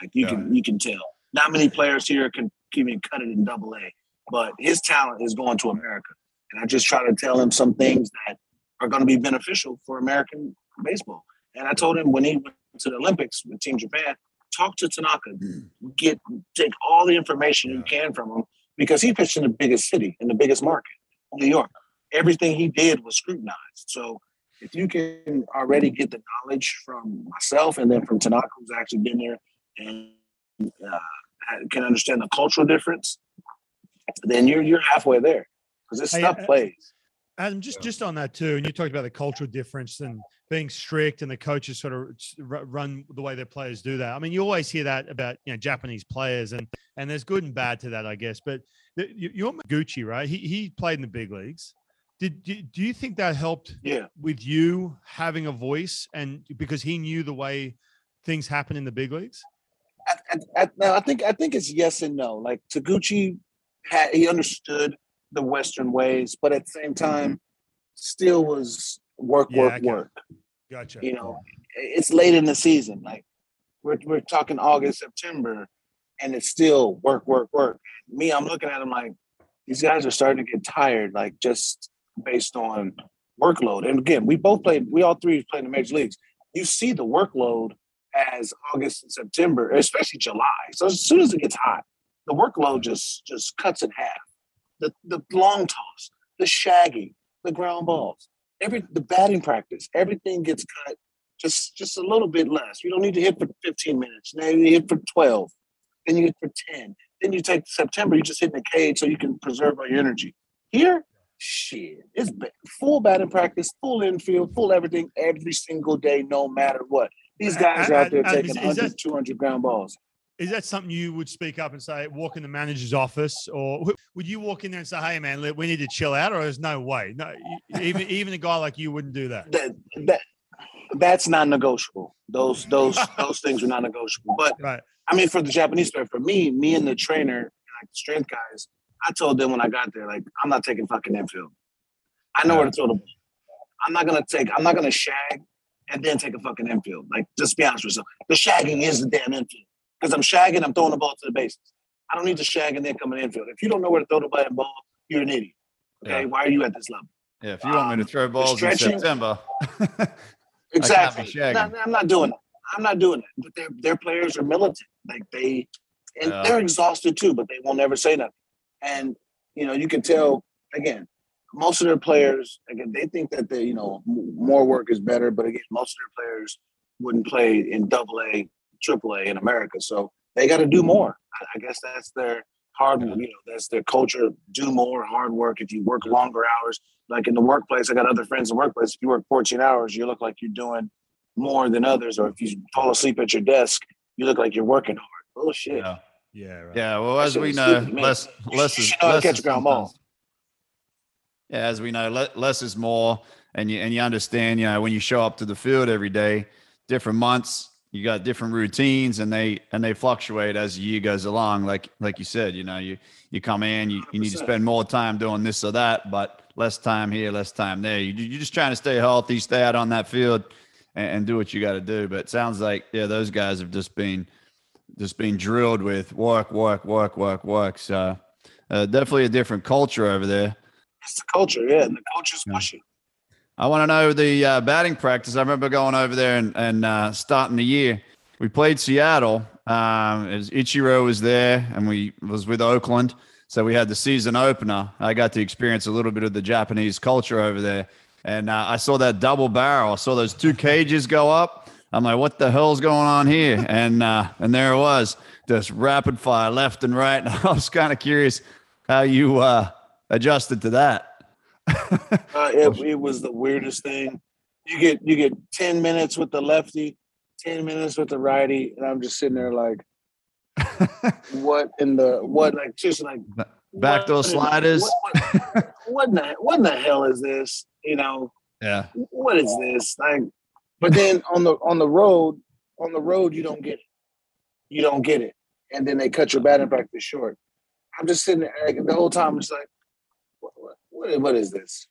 Like you can you can tell. Not many players here can even cut it in double A, but his talent is going to America. And I just try to tell him some things that are going to be beneficial for American baseball. And I told him when he went to the Olympics with Team Japan, talk to Tanaka, hmm. get take all the information you can from him because he pitched in the biggest city in the biggest market, New York. Everything he did was scrutinized. So if you can already get the knowledge from myself and then from Tanaka, who's actually been there and uh, can understand the cultural difference, then you're you're halfway there because this Hey, stuff plays. Adam, just just on that too, and you talked about the cultural difference and being strict, and the coaches sort of run the way their players do that. I mean, you always hear that about you know Japanese players, and and there's good and bad to that, I guess. But you, you're Gucci, right? He he played in the big leagues. Did do, do you think that helped Yeah. with you having a voice, and because he knew the way things happen in the big leagues? I, I, I, I think I think it's yes and no. Like Taguchi had he understood the Western ways, but at the same time, still was work, Yeah, work, work. Gotcha. You know, it's late in the season. Like we're we're talking August, September, and it's still work, work, work. Me, I'm looking at him like these guys are starting to get tired, like just based on workload. And again, we both played, we all three played in the major leagues. You see the workload as August and September, especially July. So as soon as it gets hot, the workload just just cuts in half. The the long toss, the shaggy, the ground balls, every the batting practice, everything gets cut just just a little bit less. You don't need to hit for 15 minutes. Now you hit for 12. Then you hit for 10. Then you take September, you just hit in the cage so you can preserve all your energy. Here, shit, it's full batting practice, full infield, full everything every single day, no matter what. These guys are out there taking is- is 100, that- 200 ground balls. Is that something you would speak up and say, walk in the manager's office, or would you walk in there and say, "Hey, man, we need to chill out," or there's no way? No, even even a guy like you wouldn't do that. That, that that's not negotiable. Those those those things are not negotiable. But Right. I mean, for the Japanese player, for me, me and the trainer, like the strength guys, I told them when I got there, like, I'm not taking fucking infield. I know where to throw the ball. I'm not gonna take. I'm not gonna shag and then take a fucking infield. Like, just be honest with yourself. The shagging is the damn infield because I'm shagging. I'm throwing the ball to the bases. I don't need to shag and then come in infield. If you don't know where to throw the ball, you're an idiot. Okay, Yeah. why are you at this level? Yeah, if you want me to um, throw balls in September, Exactly. shagging. No, no, I'm not doing it. I'm not doing it. But their their players are militant. Like they, and Yeah. they're exhausted too. But they won't never say nothing. And you know, you can tell again. Most of their players, again, they think that they, you know, more work is better. But again, most of their players wouldn't play in Double A, Triple A in America, so they got to do more. I, guess that's their hard. You know, that's their culture. Do more, hard work. If you work longer hours, like in the workplace, I got other friends in the workplace. If you work 14 hours, you look like you're doing more than others. Or if you fall asleep at your desk, you look like you're working hard. Bullshit. yeah, Yeah. Right. yeah. Well, as we know, less less You is should know how to less catch is a ground ball. Yeah, as we know, less is more, and you and you understand. You know, when you show up to the field every day, different months, you got different routines, and they and they fluctuate as the year goes along. Like like you said, you know, you you come in, you, you need to spend more time doing this or that, but less time here, less time there. You you're just trying to stay healthy, stay out on that field, and, and do what you got to do. But it sounds like yeah, those guys have just been just being drilled with work, work, work, work, work. So uh, definitely a different culture over there. It's the culture, yeah. And the culture's Yeah. pushing. I want to know the uh, batting practice. I remember going over there and, and uh, starting the year. We played Seattle. Um, was Ichiro was there, and we was with Oakland. So we had the season opener. I got to experience a little bit of the Japanese culture over there, and uh, I saw that double barrel. I saw those two cages go up. I'm like, what the hell's going on here? And uh, and there it was, just rapid fire left and right. And I was kind of curious how you uh, adjusted to that. Uh, it, it was the weirdest thing. You get you get 10 minutes with the lefty, 10 minutes with the righty, and I'm just sitting there like, what in the what like just like Backdoor what in the- sliders. What, what, what in the what in the hell is this? You know, Yeah. what is this? Like, but then on the on the road, on the road, you don't get it. You don't get it, and then they cut your batting practice short. I'm just sitting there like, the whole time. I'm just like, what, what, what, is this?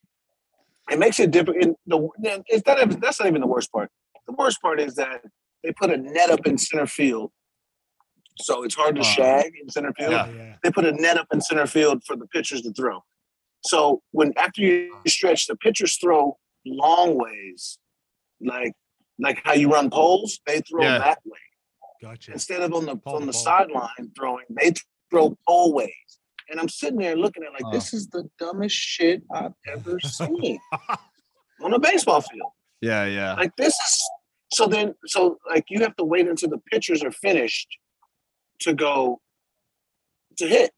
It makes it different. The it's not even, that's not even the worst part. The worst part is that they put a net up in center field, so it's hard to shag in center field Yeah. Yeah. they put a net up in center field for the pitchers to throw. So when after you stretch, the pitchers throw long ways, like like how you run poles. They throw Yeah. that way. Gotcha. instead of on the Pole on to the pole. sideline throwing, they throw pole ways. And I'm sitting there looking at like Oh. this is the dumbest shit I've ever seen on a baseball field. Yeah, yeah. Like this is so then so like you have to wait until the pitchers are finished to go to hit.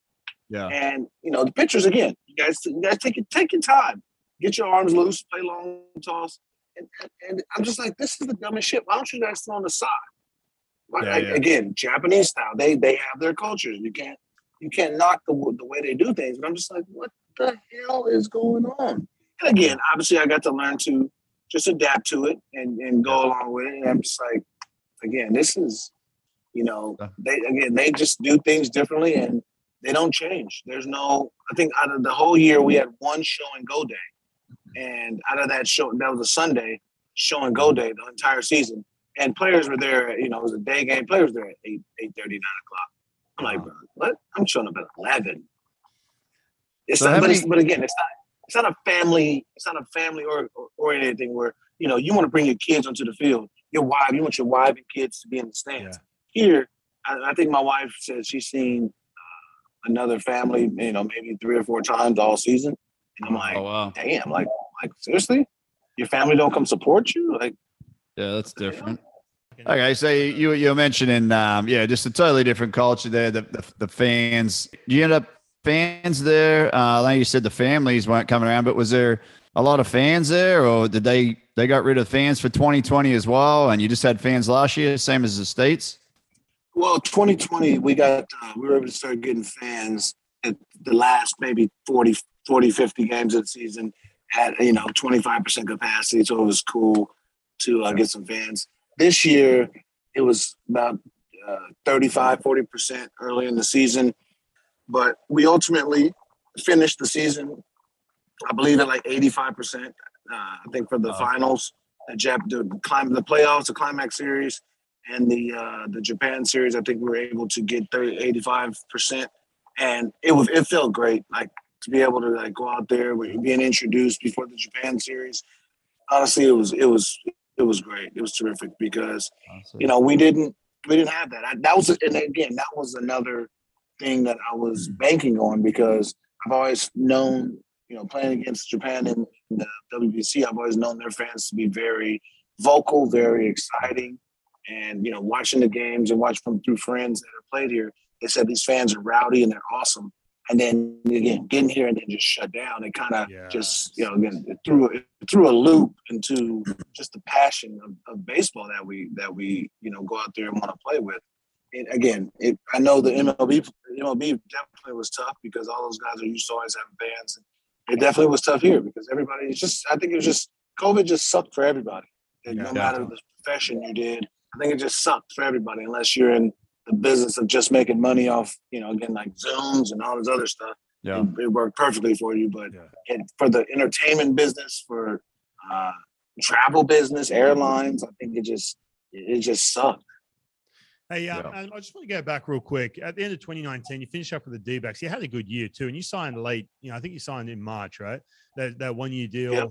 Yeah. And you know the pitchers again, you guys you guys take it take your time, get your arms loose, play long toss. And, and, I'm just like, this is the dumbest shit. Why don't you guys throw on the side? Yeah, like, yeah. Again, Japanese style. They they have their cultures. You can't you can't knock the the way they do things. But I'm just like, what the hell is going on? And again, obviously, I got to learn to just adapt to it and, and go along with it. And I'm just like, again, this is, you know, they again they just do things differently and they don't change. There's no, I think out of the whole year we had one show and go day, and out of that show that was a Sunday show and go day the entire season, and players were there. You know, it was a day game. Players were there at eight eight thirty nine o'clock. I'm like, bro, what? I'm showing up at eleven. It's So not, but, it's, but again, it's not. It's not a family. It's not a family or, or oriented thing where you know you want to bring your kids onto the field. Your wife, you want your wife and kids to be in the stands. Here, I, I think my wife said she's seen uh, another family, you know, maybe three or four times all season, and I'm like, Oh wow. damn, like, like seriously, your family don't come support you? Like, Yeah, that's different. Okay, so you you were mentioning, um, yeah, just a totally different culture there. The the, the fans, you end up fans there. Uh, I know you said the families weren't coming around, but was there a lot of fans there, or did they they got rid of fans for 2020 as well, and you just had fans last year, same as the states? well, 2020, we got uh, we were able to start getting fans at the last maybe 40, 40 50 games of the season at you know 25% capacity, so it was cool to uh, get some fans. This year, it was about uh, 35, 40% early in the season, but we ultimately finished the season, I believe, at like 85%. Uh, I think for the finals, the Jap, the climb, the playoffs, the climax series, and the uh, the Japan series, I think we were able to get 30, 85%. And it was it felt great, like to be able to like go out there with being introduced before the Japan series. Honestly, it was it was it was great. It was terrific because you know we didn't we didn't have that. I, that was and again that was another thing that I was mm-hmm. banking on because I've always known you know playing against Japan in the WBC, I've always known their fans to be very vocal, very exciting, and you know watching the games and watching them through friends that have played here. They said these fans are rowdy and they're awesome. And then again, getting here and then just shut down. It kind of just you know again it threw it threw a loop into just the passion of, of baseball that we that we you know go out there and want to play with. And again, it, I know the MLB MLB definitely was tough because all those guys are used to always having fans. And it definitely was tough here because everybody is just I think it was just COVID just sucked for everybody. And no matter the profession you did, I think it just sucked for everybody unless you're in the business of just making money off, you know, again like Zooms and all this other stuff. Yeah. It, it worked perfectly for you, but and for the entertainment business, for uh, travel business, airlines, I think it just it just sucked. Hey, um, and I just want to go back real quick. At the end of 2019, you finished up with the D backs. You had a good year too, and you signed late. You know, I think you signed in March, right? That that one year deal, Yep.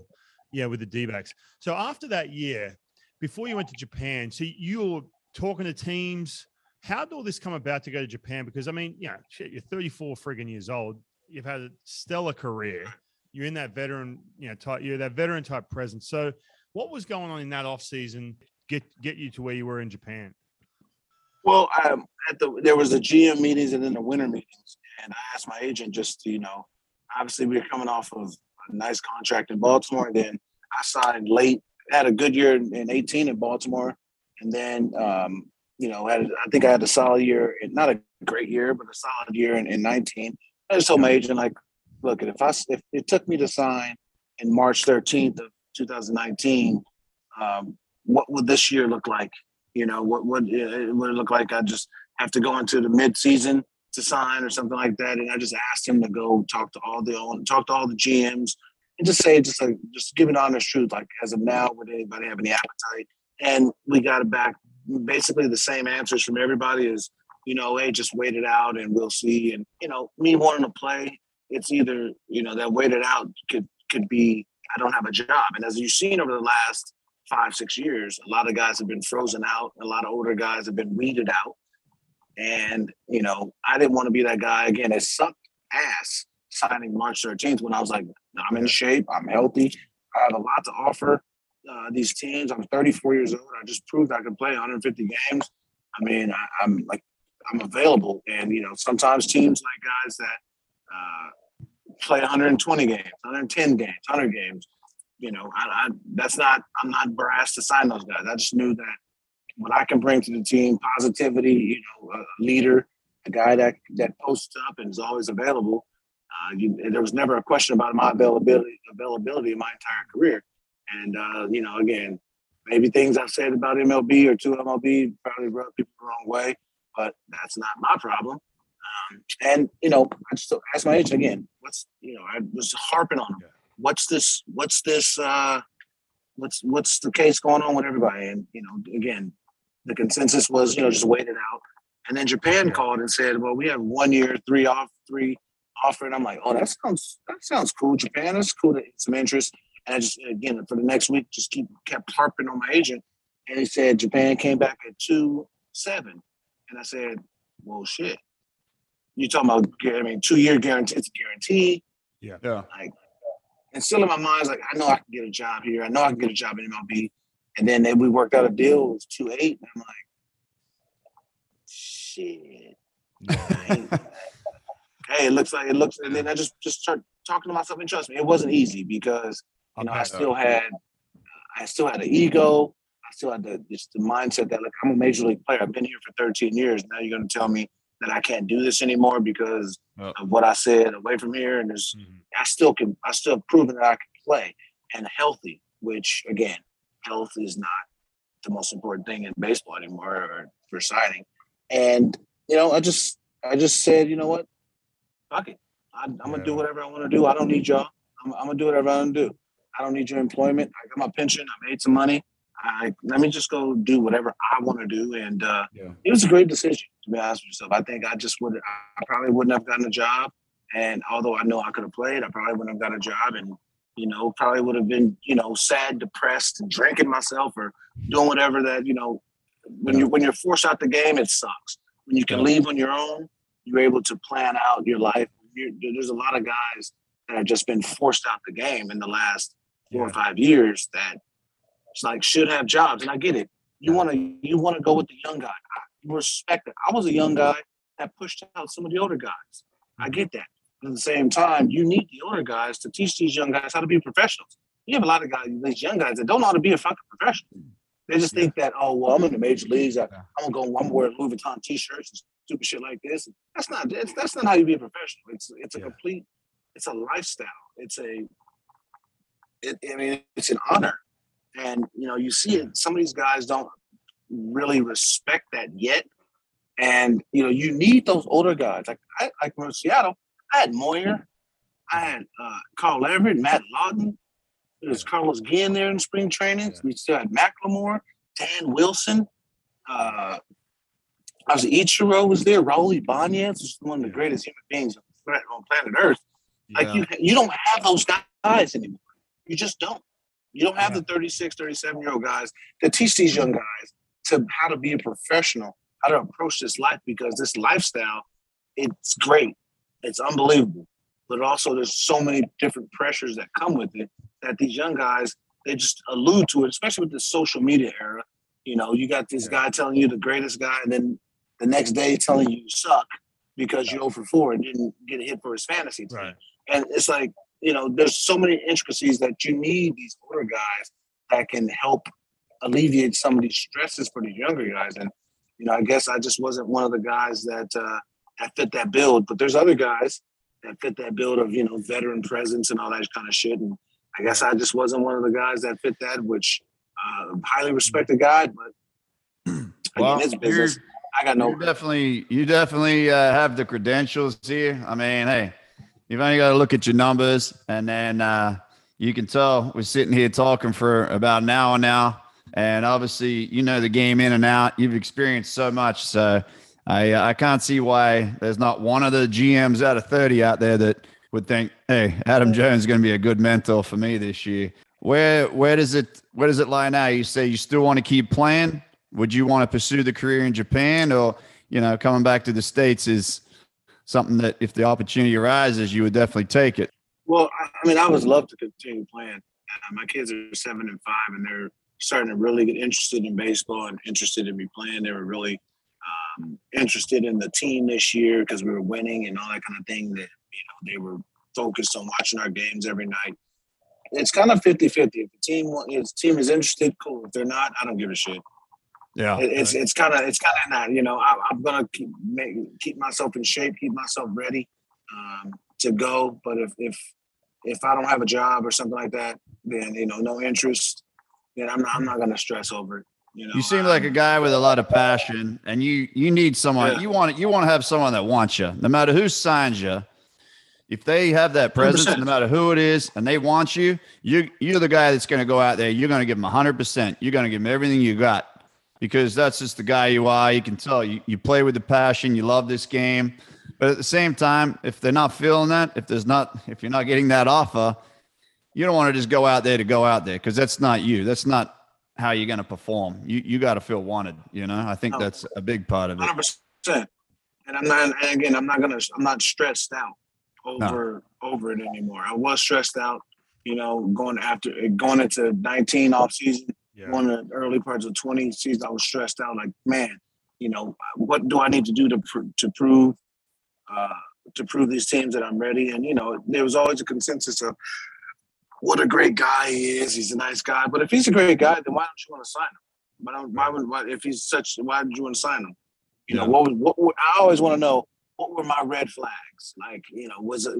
yeah, with the D backs. So after that year, before you went to Japan, so you were talking to teams. How did all this come about to go to Japan? Because I mean, you know, shit, you're 34 friggin' years old. You've had a stellar career. You're in that veteran, you know, type. You're that veteran type presence. So, what was going on in that off season? Get get you to where you were in Japan. Well, um, at the there was the GM meetings and then the winter meetings, and I asked my agent just to you know, obviously we were coming off of a nice contract in Baltimore, and then I signed late, had a good year in, in 18 in Baltimore, and then um, you know, had I think I had a solid year, not a great year, but a solid year in, in 19. I just told my agent like, look, if I if it took me to sign in March 13th of 2019, um, what would this year look like? You know, what would it would it look like? I just have to go into the mid season to sign or something like that. And I just asked him to go talk to all the talk to all the GMs and just say, just like, just give an honest truth. Like, as of now, would anybody have any appetite? And we got it back basically the same answers from everybody is, you know, hey, just wait it out and we'll see. And, you know, me wanting to play, it's either, you know, that wait it out could, could be, I don't have a job. And as you've seen over the last five, six years, a lot of guys have been frozen out. A lot of older guys have been weeded out. And, you know, I didn't want to be that guy again. It sucked ass signing March 13th when I was like, I'm in shape, I'm healthy, I have a lot to offer uh, these teams. I'm 34 years old. I just proved I can play 150 games. I mean, I, I'm like, I'm available. And, you know, sometimes teams like guys that uh, play 120 games, 110 games, 100 games, you know, I, I, that's not, I'm not brass to sign those guys. I just knew that what I can bring to the team, positivity, you know, a leader, a guy that, that posts up and is always available. Uh, you, there was never a question about my availability, availability in my entire career. And, uh, you know, again, maybe things I've said about MLB or to MLB probably rub people the wrong way, but that's not my problem. Um, and, you know, I just asked my agent again, what's, you know, I was harping on him. What's this, what's this, uh, what's, what's the case going on with everybody? And, you know, again, the consensus was, you know, just wait it out. And then Japan called and said, well, we have one year, three off, three offer. And I'm like, oh, that sounds, that sounds cool. Japan, that's cool to get some interest. And I just again for the next week just keep kept harping on my agent, and he said Japan came back at two seven, and I said, well, shit. You talking about? I mean, two year guarantee. It's a guarantee. Yeah. Yeah. Like, and still in my mind, like I know I can get a job here. I know I can get a job in MLB. And then, then we worked out a deal. It was two eight, and I'm like, shit. hey, it looks like it looks. And then I just just start talking to myself, and trust me, it wasn't easy because you know I still had I still had an ego. I still had the just the mindset that like I'm a major league player. I've been here for 13 years. Now you're going to tell me that I can't do this anymore because Oh. of what I said away from here. And there's mm-hmm. I still can I still have proven that I can play and healthy, which again, health is not the most important thing in baseball anymore or for signing. And you know, I just I just said, you know what, fuck it. I, I'm gonna do whatever I want to do. I don't need y'all. I'm, I'm gonna do whatever I want to do. I don't need your employment. I got my pension. I made some money. I let me just go do whatever I want to do. And uh, Yeah. it was a great decision to be honest with yourself. I think I just would. I probably wouldn't have gotten a job. And although I know I could have played, I probably wouldn't have got a job. And you know, probably would have been you know sad, depressed, and drinking myself or doing whatever that you know. When you when you're forced out the game, it sucks. When you can Yeah. leave on your own, you're able to plan out your life. You're, there's a lot of guys that have just been forced out the game in the last four or five years that it's like should have jobs. And I get it. You want to you want to go with the young guy. I respect it. I was a young guy that pushed out some of the older guys. I mm-hmm. get that. At the same time, you need the older guys to teach these young guys how to be professionals. You have a lot of guys, these young guys that don't know how to be a fucking professional. They just think that, oh well, I'm in the major leagues. I, I'm gonna go. I'm wearing Louis Vuitton t-shirts and stupid shit like this. That's not. That's, that's not how you be a professional. It's it's a Yeah. complete. It's a lifestyle. It's a. It, I mean, it's an honor, and you know, you see it. Some of these guys don't really respect that yet, and you know, you need those older guys. Like I, like from Seattle, I had Moyer, I had uh, Carl Everett, Matt Lawton. There was Carlos Guillen there in spring training. We still had McLemore, Dan Wilson. Uh, I was Ichiro was there. Raul Ibanez was one of the greatest human beings on planet- on planet Earth. Like Yeah. you, you don't have those guys anymore. You just don't. You don't have Yeah. the 36, 37 year old guys that teach these young guys to how to be a professional, how to approach this life because this lifestyle, it's great. It's unbelievable. But also there's so many different pressures that come with it that these young guys, they just allude to it, especially with the social media era. You know, you got this guy telling you the greatest guy, and then the next day telling you you suck because you're 0 for 4 and didn't get a hit for his fantasy team. Right. And it's like, you know, there's so many intricacies that you need these older guys that can help alleviate some of these stresses for the younger guys. And, you know, I guess I just wasn't one of the guys that uh, that fit that build. But there's other guys that fit that build of, you know, veteran presence and all that kind of shit. And I guess I just wasn't one of the guys that fit that, which uh, highly respected guy, but again, Well, it's business. I got no You definitely, you definitely uh, have the credentials here. I mean, hey, you've only got to look at your numbers, and then uh, you can tell we're sitting here talking for about an hour now, and obviously, you know the game in and out. You've experienced so much, so I I can't see why there's not one of the GMs out of thirty out there that would think, hey, Adam Jones is going to be a good mentor for me this year. Where where does it where does it lie now? You say you still want to keep playing? Would you want to pursue the career in Japan, or you know, coming back to the states is something that if the opportunity arises, you would definitely take it. Well, I, mean, I would love to continue playing. Uh, my kids are seven and five, and they're starting to really get interested in baseball and interested in me playing. They were really um, interested in the team this year because we were winning and all that kind of thing. That you know, they were focused on watching our games every night. It's kind of 50 50. If the team, if the team is interested, cool. If they're not, I don't give a shit. Yeah, It- it's it's kind of it's kind of not. You know, I, I'm gonna keep make, keep myself in shape, keep myself ready um, to go. But if if if I don't have a job or something like that, then you know, no interest, then I'm not I'm not gonna stress over it. You know, You seem like a guy with a lot of passion, and you you need someone. Yeah. You want you want to have someone that wants you, no matter who signs you. If they have that presence, 100%. no matter who it is, and they want you, you you're the guy that's going to go out there. You're going to give them hundred percent. You're going to give them everything you got, because that's just the guy you are. You can tell you you play with the passion. You love this game, but at the same time, if they're not feeling that, if there's not, if you're not getting that offer, you don't want to just go out there to go out there because that's not you. That's not how you're going to perform. You you got to feel wanted. You know, I think No. that's a big part of it. hundred percent. And I'm not. And again, I'm not gonna. I'm not stressed out over over it anymore. I was stressed out. You know, going after going into 19 off season, Yeah. going to the early parts of 20 season, I was stressed out. Like, man, you know, what do I need to do to pr- to prove uh, to prove these teams that I'm ready? And you know, there was always a consensus of what a great guy he is. He's a nice guy, but if he's a great guy, then why don't you want to sign him? Why don't why would why, if he's such why did you want to sign him? You know, what was what were- I always want to know what were my red flags? Like, you know, was it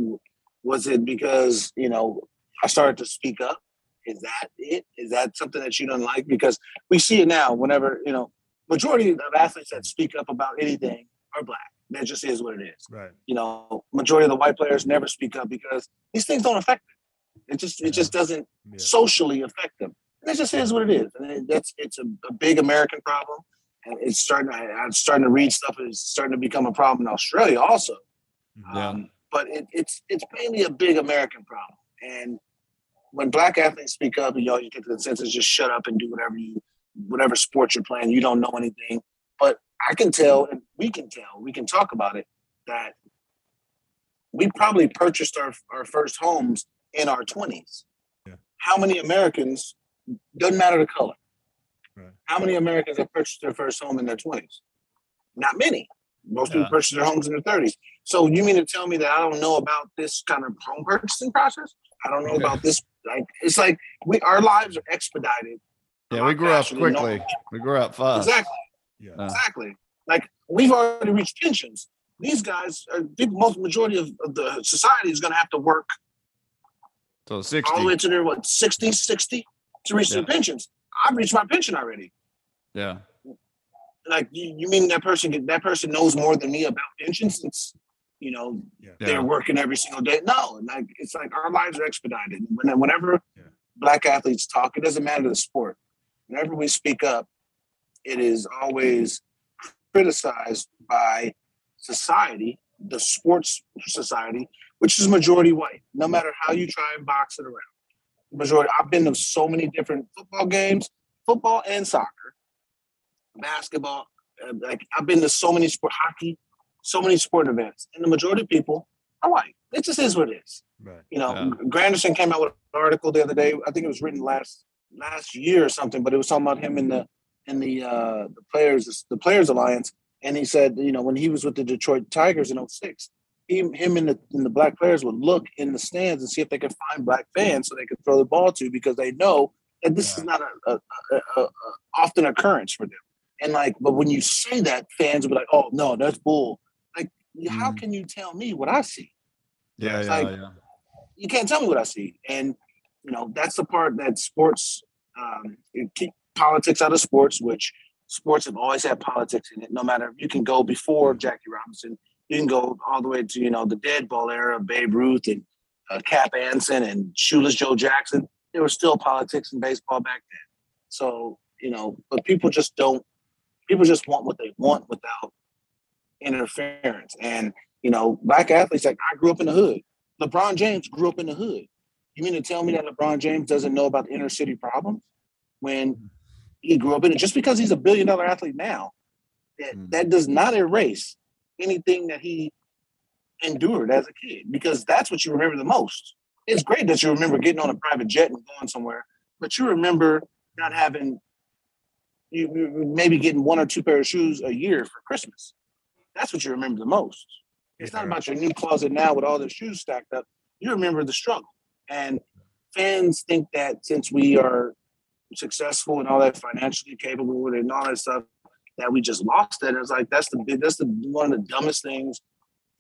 was it because, you know, I started to speak up? Is that it? Is that something that you don't like? Because we see it now whenever, you know, majority of athletes that speak up about anything are black. That just is what it is. Right. You know, majority of the white players never speak up because these things don't affect them. It just it just doesn't Yeah. socially affect them. It just is what it is. And that's it's a, a big American problem, and it's starting. To, I'm starting to read stuff. It's starting to become a problem in Australia also. Yeah. Um, but it, it's it's mainly a big American problem. And when black athletes speak up, and you know, you get the consensus, just shut up and do whatever you, whatever sport you're playing. You don't know anything. But I can tell, and we can tell, we can talk about it that we probably purchased our our first homes in our 20s. Yeah. How many Americans? Doesn't matter the color. Right. How many Americans have purchased their first home in their 20s? Not many. Most people purchase their homes in their 30s. So you mean to tell me that I don't know about this kind of home purchasing process? I don't know about this. Like it's like we our lives are expedited. Yeah, we grew up faster than quickly. We grew up fast. Exactly. Yeah. Uh, Exactly. Like we've already reached pensions. These guys, are, the most majority of, of the society is going to have to work So all the 60. way to their what 60, 60 to reach their pensions. I've reached my pension already. Yeah. Like you, you mean that person that person knows more than me about pensions since you know Yeah. Yeah. they're working every single day. No, like it's like our lives are expedited. When, whenever Yeah. black athletes talk, it doesn't matter the sport. Whenever we speak up, it is always criticized by society, the sports society, which is majority white. No mm-hmm. matter how you try and box it around, majority. I've been to so many different football games, football and soccer, basketball. Like I've been to so many sport, hockey, so many sport events, and the majority of people are white. It just is what it is. Right. You know, Yeah. Granderson came out with an article the other day. I think it was written last last year or something, but it was talking about him in the in the uh the players the players alliance, and he said, you know, when he was with the Detroit Tigers in 06, he, him and the and the black players would look in the stands and see if they could find black fans so they could throw the ball to because they know that this is not a, a, a, a, a often occurrence for them. And like, but when you say that, fans will be like, "Oh no, that's bull." How Mm. can you tell me what I see? Yeah. It's Yeah. like- yeah. you can't tell me what I see. And you know, that's the part that sports um, keep politics out of sports, which sports have always had politics in it. No matter you can go before Jackie Robinson, you can go all the way to you know the dead ball era, Babe Ruth and uh, Cap Anson and Shoeless Joe Jackson. There was still politics in baseball back then. So you know, but people just don't. People just want what they want without interference. And you know, black athletes like I grew up in the hood. LeBron James grew up in the hood. You mean to tell me that LeBron James doesn't know about the inner city problems when he grew up in it? Just because he's a billion dollar athlete now, that, Mm. that does not erase anything that he endured as a kid because that's what you remember the most. It's great that you remember getting on a private jet and going somewhere, but you remember not having you you- maybe getting one or two pair of shoes a year for Christmas. That's what you remember the most. It's not about your new closet now with all the shoes stacked up. You remember the struggle. And fans think that since we are successful and all that financially capable and all that stuff, that we just lost it. It's like that's the big- that's the one of the dumbest things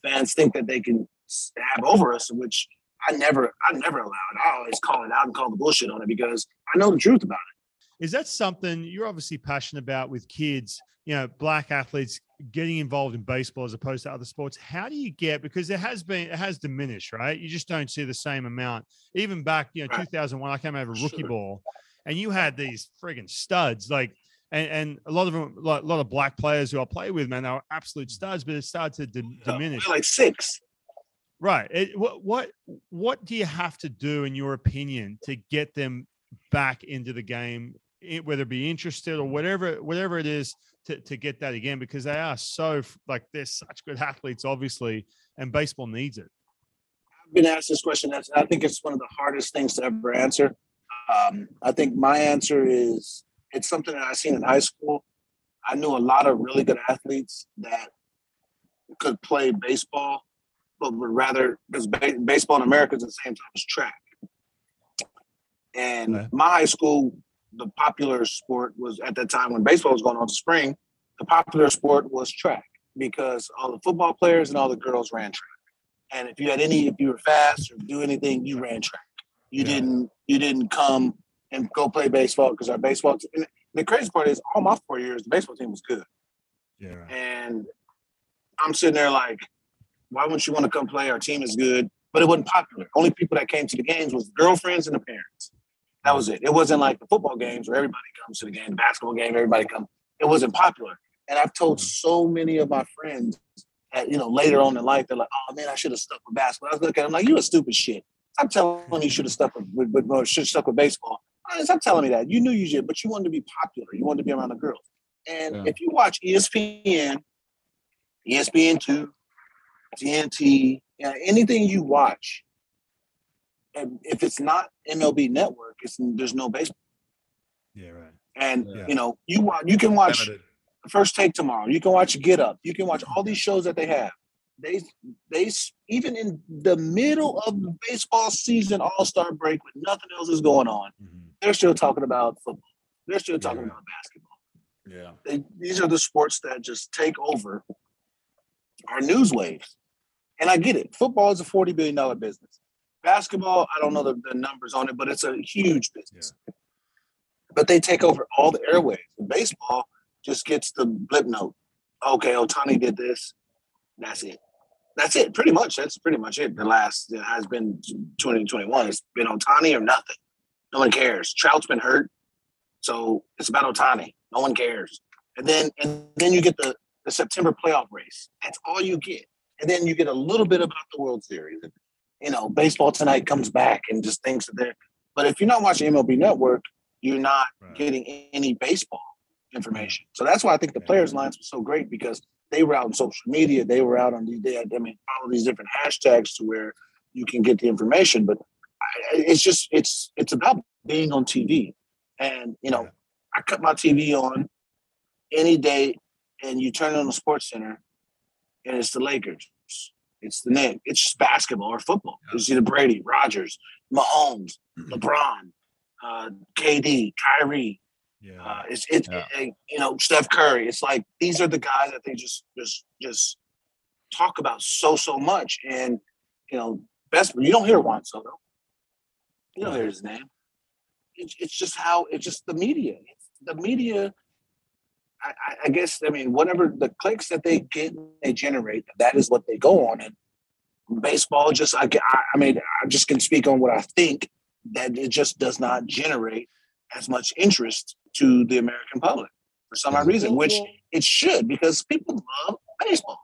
fans think that they can stab over us, which I never I never allowed. I always call it out and call the bullshit on it because I know the truth about it. Is that something you're obviously passionate about with kids? You know, black athletes getting involved in baseball as opposed to other sports. How do you get because it has been it has diminished, right? You just don't see the same amount. Even back, you know, Right. 2001, I came over rookie Sure. ball, and you had these friggin' studs like. And, and a lot of them, a lot, a lot of black players who I play with, man, they were absolute studs, but it started to dim- diminish. Like six. Right. It, what what what do you have to do, in your opinion, to get them back into the game, whether it be interested or whatever whatever it is, to, to get that again? Because they are so like they're such good athletes, obviously, and baseball needs it. I've been asked this question. I think it's one of the hardest things to ever answer. Um, I think my answer is it's something that I seen in high school. I knew a lot of really good athletes that could play baseball, but would rather because ba- baseball in America is the same time as track. And my high school, the popular sport was at that time when baseball was going on to spring. The popular sport was track because all the football players and all the girls ran track. And if you had any, if you were fast or do anything, you ran track. You Yeah. didn't, you didn't come and go play baseball because our baseball. The crazy part is, all my four years, the baseball team was good. Yeah. And I'm sitting there like, why wouldn't you want to come play? Our team is good, but it wasn't popular. Only people that came to the games was girlfriends and the parents. That was it. It wasn't like the football games where everybody comes to the game, the basketball game, everybody comes. It wasn't popular. And I've told mm-hmm. so many of my friends that, you know, later on in life, they're like, oh man, I should have stuck with basketball. I was looking at them like, you a stupid shit. Stop telling me you should have stuck with, with, with should stuck with baseball. Stop telling me that. You knew you should, but you wanted to be popular. You wanted to be around the girls. And Yeah. if you watch ESPN, ESPN2, TNT, you know, anything you watch, if it's not MLB Network, it's there's no baseball. Yeah. Right. And Yeah. you know, you watch, you can watch First Take tomorrow. You can watch Get Up. You can watch all these shows that they have. They they even in the middle of the baseball season, All Star break, when nothing else is going on, Mhm. they're still talking about football. They're still talking Yeah. about basketball. Yeah. They, these are the sports that just take over our news waves. And I get it. Football is a $40 billion business. Basketball, I don't know the, the numbers on it, but it's a huge business. But they take over all the airwaves. And baseball just gets the blip note. Okay, Otani did this. That's it. That's it. Pretty much. That's pretty much it. The last it has been 2021. It's been Otani or nothing. No one cares. Trout's been hurt. So it's about Otani. No one cares. And then and then you get the, the September playoff race. That's all you get. And then you get a little bit about the World Series. You know, baseball tonight comes back and just thinks that they're but if you're not watching MLB Network, you're not Right. getting any baseball information. So that's why I think the players alliance was so great because they were out on social media. They were out on these, they had, I mean, follow these different hashtags to where you can get the information. But I, it's just, it's, it's about being on TV. And, you know, Yeah. I cut my TV on any day and you turn on the SportsCenter and it's the Lakers. It's the name. It's just basketball or football. You see the Brady, Rodgers, Mahomes, LeBron, uh, KD, Kyrie, Yeah. uh, it's it's Yeah. it- you know Steph Curry. It's like these are the guys that they just just just talk about so so much, and you know best you don't hear Juan Soto. You don't hear his name. It's, it's just how it's just the media. It's the media. I, I- I guess I mean whatever the clicks that they get, they generate. That is what they go on. And baseball, just I, I I mean I just can speak on what I think that it just does not generate as much interest to the American public for some odd reason, which it should because people love baseball.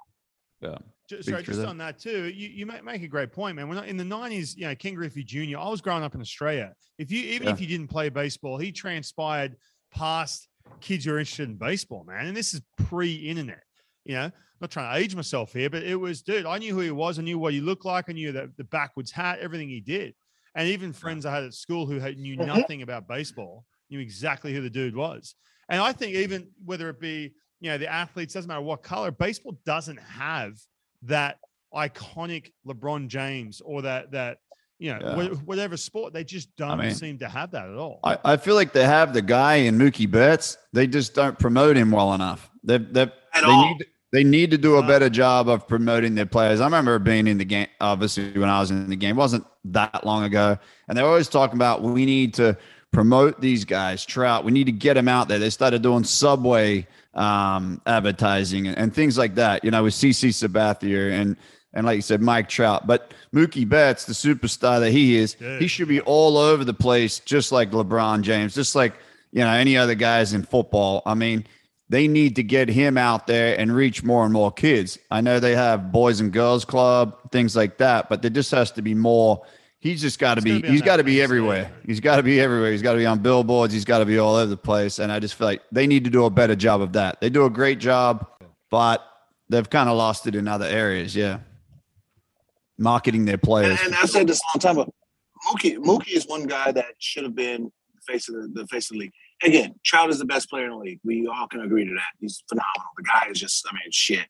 Yeah. speak sorry, just that. on that too. You, you make, make a great point, man. When I, in the nineties, you know, Ken Griffey Jr. I was growing up in Australia. If you even Yeah. if you didn't play baseball, he transpired past kids who are interested in baseball, man. And this is pre-internet. You know, not trying to age myself here, but it was, dude. I knew who he was. I knew what he looked like. I knew the, the backwards hat, everything he did. And even friends I had at school who had, knew Mhm. nothing about baseball knew exactly who the dude was. And I think even whether it be you know the athletes, doesn't matter what color, baseball doesn't have that iconic LeBron James or that that you know Yeah. wha- whatever sport. They just don't mean, seem to have that at all. I, I feel like they have the guy in Mookie Betts. They just don't promote him well enough. They they At they all. need they need to do a uh. better job of promoting their players. I remember being in the game, obviously when I was in the game, it wasn't that long ago, and they're always talking about we need to promote these guys. Trout, we need to get them out there. They started doing Subway um, advertising and, and things like that. You know, with CC Sabathia and and like you said, Mike Trout. But Mookie Betts, the superstar that he is, he should be all over the place, just like LeBron James, just like you know any other guys in football. I mean, they need to get him out there and reach more and more kids. I know they have boys and girls club, things like that, but there just has to be more. He's just got to be. gotta be on He's got to be everywhere. stage. He's got to be everywhere. He's got to be on billboards. He's got to be all over the place. And I just feel like they need to do a better job of that. They do a great job, but they've kind of lost it in other areas. Yeah, marketing their And, players. and I said this a long time ago. Mookie, Mookie is one guy that should have been the face of the, the face of the league. Again, Trout is the best player in the league. We all can agree to that. He's phenomenal. The guy is just, I mean, shit.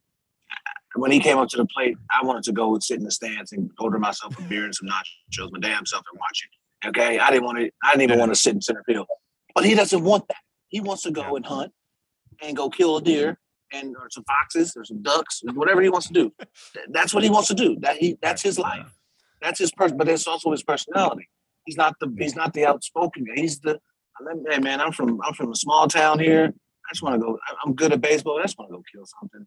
When he came up to the plate, I wanted to go and sit in the stands and order myself a beer and some nachos, my damn self, and watch it. Okay, I didn't want to. I didn't even Yeah. want to sit in center field. But he doesn't want that. He wants to go Yeah. and hunt and go kill a deer and or some foxes or some ducks, whatever he wants to do. That's what he wants to do. That he that's his life. That's his person, but it's also his personality. He's not the he's not the outspoken guy. He's the hey man. I'm from I'm from a small town here. I just want to go. I'm good at baseball. I just want to go kill something.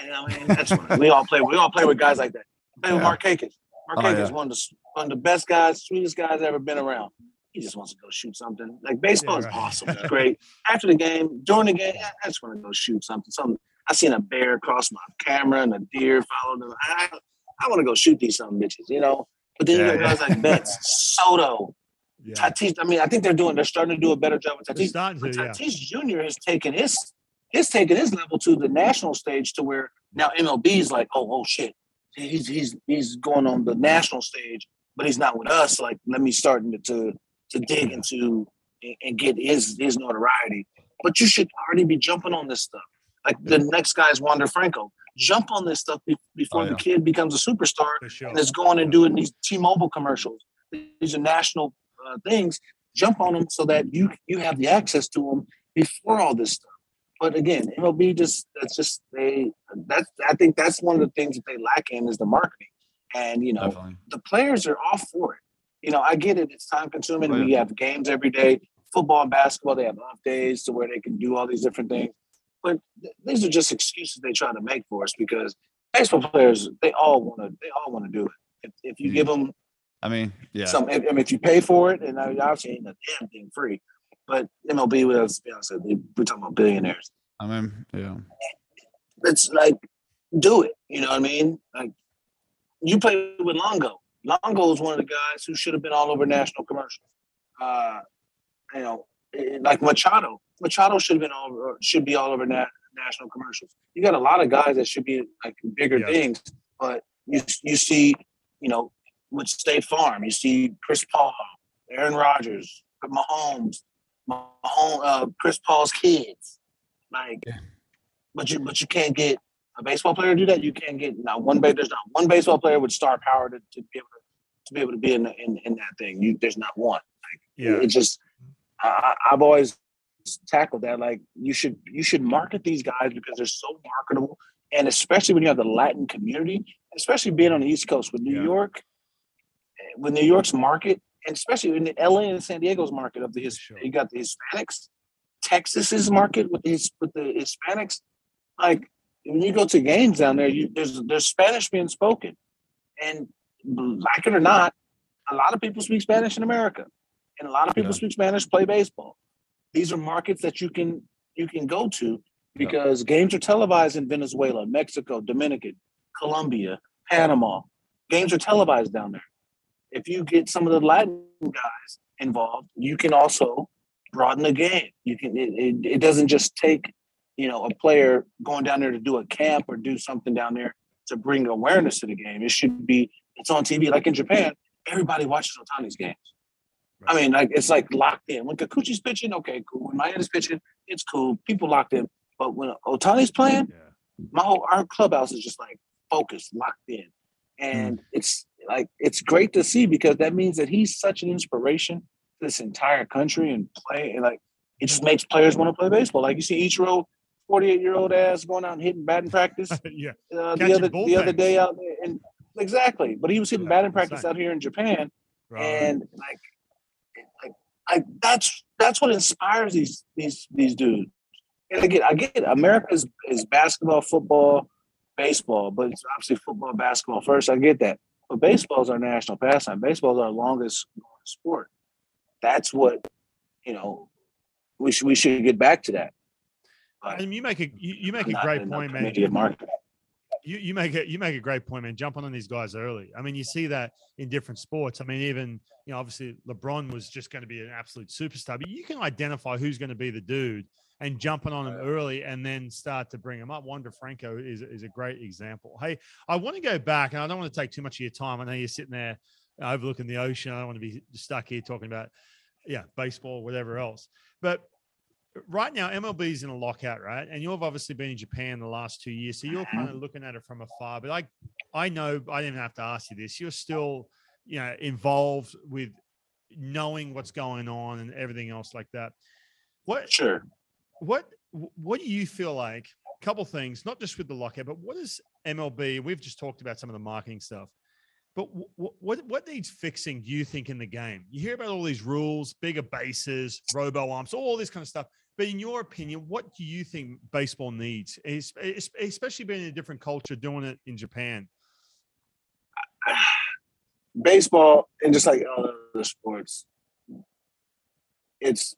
And I mean, that's what we all play. We all play with guys like that. Play with Yeah. Markakis. Mark Oh, Akins, yeah. one of the one of the best guys, sweetest guys ever been around. He just wants to go shoot something. Like baseball Yeah, is awesome. It's great. After the game, during the game, I just want to go shoot something. Something. I seen a bear cross my camera and a deer followed them. I, I want to go shoot these some bitches, you know. But then Yeah, you got guys like Betts, Soto, yeah. Tatis. I mean, I think they're doing. They're starting to do a better job with They're Tatis. starting But to, yeah. Tatis Jr. has taken his has taken his level to the national stage to where now MLB is like, oh, oh shit, he's he's he's going on the national stage, but he's not with us. Like, let me start to to, to dig into and, and get his his notoriety. But you should already be jumping on this stuff. Like the next guy is Wander Franco. Jump on this stuff be- before Oh, the kid becomes a superstar sure. and is going and doing these T-Mobile commercials. These are national uh, things. Jump on them so that you you have the access to them before all this stuff. But again, MLB just that's just they that's I think that's one of the things that they lack in is the marketing. And you know, Definitely. the players are all for it. You know, I get it. It's time consuming. Oh. We have games every day. Football and basketball, they have off days to where they can do all these different things. But th- these are just excuses they try to make for us because baseball players, they all want to, they all want to do it. If, if you Mhm. give them I mean, yeah. some, if, I mean, if you pay for it, and obviously ain't a damn thing free. But MLB, us, be honest, we're talking about billionaires. I mean, yeah. It's like, do it. You know what I mean? Like, you play with Longo. Longo is one of the guys who should have been all over national commercials. Uh, you know, eh, like Machado. Machado should have been all over, should be all over na- national commercials. You got a lot of guys that should be like bigger Yeah. things, but you you see, you know, with State Farm, you see Chris Paul, Aaron Rodgers, Mahomes, Mahomes, uh, Chris Paul's kids, like, but you but you can't get a baseball player to do that. You can't get not one. There's not one baseball player with star power to, to be able to to be able to be in, in in that thing. You there's not one. Yeah. It just I, I've always tackled that. Like you should you should market these guys because they're so marketable, and especially when you have the Latin community, especially being on the East Coast with New Yeah. York, eh, with New York's market, especially in the LA and San Diego's market of the his, Sure. you got the Hispanics, Texas's market with the His- with the Hispanics. Like when you go to games down there, you there's there's Spanish being spoken, and like it or not, a lot of people speak Spanish in America, and a lot of people Yeah. speak Spanish, play baseball. These are markets that you can you can go to because games are televised in Venezuela, Mexico, Dominican, Colombia, Panama. Games are televised down there. If you get some of the Latin guys involved, you can also broaden the game. You can. It, it, it doesn't just take, you know, a player going down there to do a camp or do something down there to bring awareness to the game. It should be. It's on TV, like in Japan. Everybody watches Otani's games. I mean, like it's like locked in. When Kikuchi's pitching, okay, cool. When Maeda's pitching, it's cool. People locked in. But when Otani's playing, Yeah. my whole our clubhouse is just like focused, locked in, and hmm. it's like it's great to see because that means that he's such an inspiration to this entire country and play and like it just makes players want to play baseball. Like you see Ichiro, forty eight year old ass going out and hitting batting practice yeah. uh, the other the other day out there, and exactly. But he was hitting Yeah, batting practice out here in Japan, Right. and like, like, I that's that's what inspires these these these dudes. And again, I get it. America is, is basketball, football, baseball, but it's obviously football, basketball first. I get that, but baseball is our national pastime. Baseball is our longest sport. That's what you know. We should we should get back to that. But you make a you, you make a great point, man. you, you make it you make a great point, man. Jumping on these guys early. I mean, you see that in different sports. I mean, even you know, obviously LeBron was just going to be an absolute superstar, but you can identify who's going to be the dude and jumping on them early and then start to bring them up. Wander Franco is, is a great example. Hey, I want to go back, and I don't want to take too much of your time. I know you're sitting there overlooking the ocean. I don't want to be stuck here talking about yeah, baseball, whatever else. But right now MLB is in a lockout, right? And you've obviously been in Japan the last two years, so you're kind of mm-hmm. looking at it from afar. But I, I know I didn't have to ask you this. You're still, you know, involved with knowing what's going on and everything else like that. What, Sure. What, what do you feel like? A couple things, not just with the lockout, but what is MLB? We've just talked about some of the marketing stuff. But what, what what needs fixing? Do you think in the game? You hear about all these rules, bigger bases, robo arms, all this kind of stuff. But in your opinion, what do you think baseball needs, Es- es- especially being in a different culture, doing it in Japan? baseball and just like all other sports, it's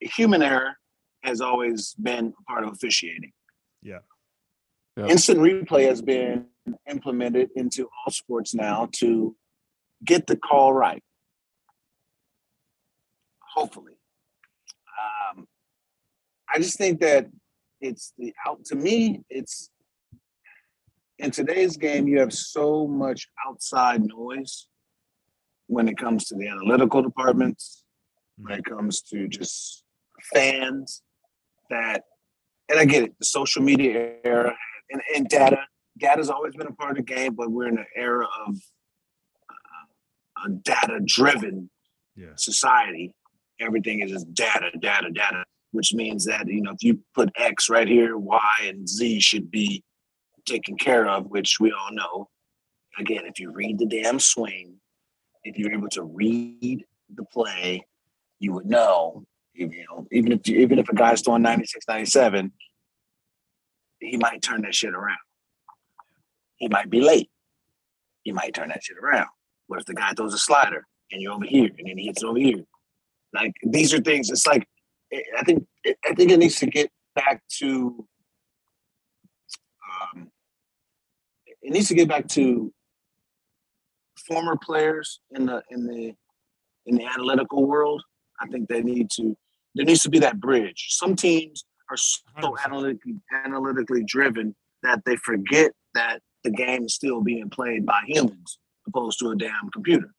human error has always been a part of officiating. Yeah. Yeah. Instant replay has been implemented into all sports now to get the call right. Hopefully. Um, I just think that it's the out to me, it's in today's game, you have so much outside noise when it comes to the analytical departments, when it comes to just fans that, and I get it, the social media era and, and data. Data's always been a part of the game, but we're in an era of uh, a data-driven Yeah. society. Everything is just data, data, data, which means that you know if you put X right here, Y and Z should be taken care of, which we all know. Again, if you read the damn swing, if you're able to read the play, you would know. You know, even if even if a guy's throwing 96, 97, he might turn that shit around. He might be late. He might turn that shit around. What if the guy throws a slider and you're over here and then he hits over here? Like these are things. It's like I think I think it needs to get back to um, it needs to get back to former players in the in the in the analytical world. I think they need to there needs to be that bridge. Some teams are so 100%. analytically analytically driven that they forget that the game is still being played by humans opposed to a damn computer.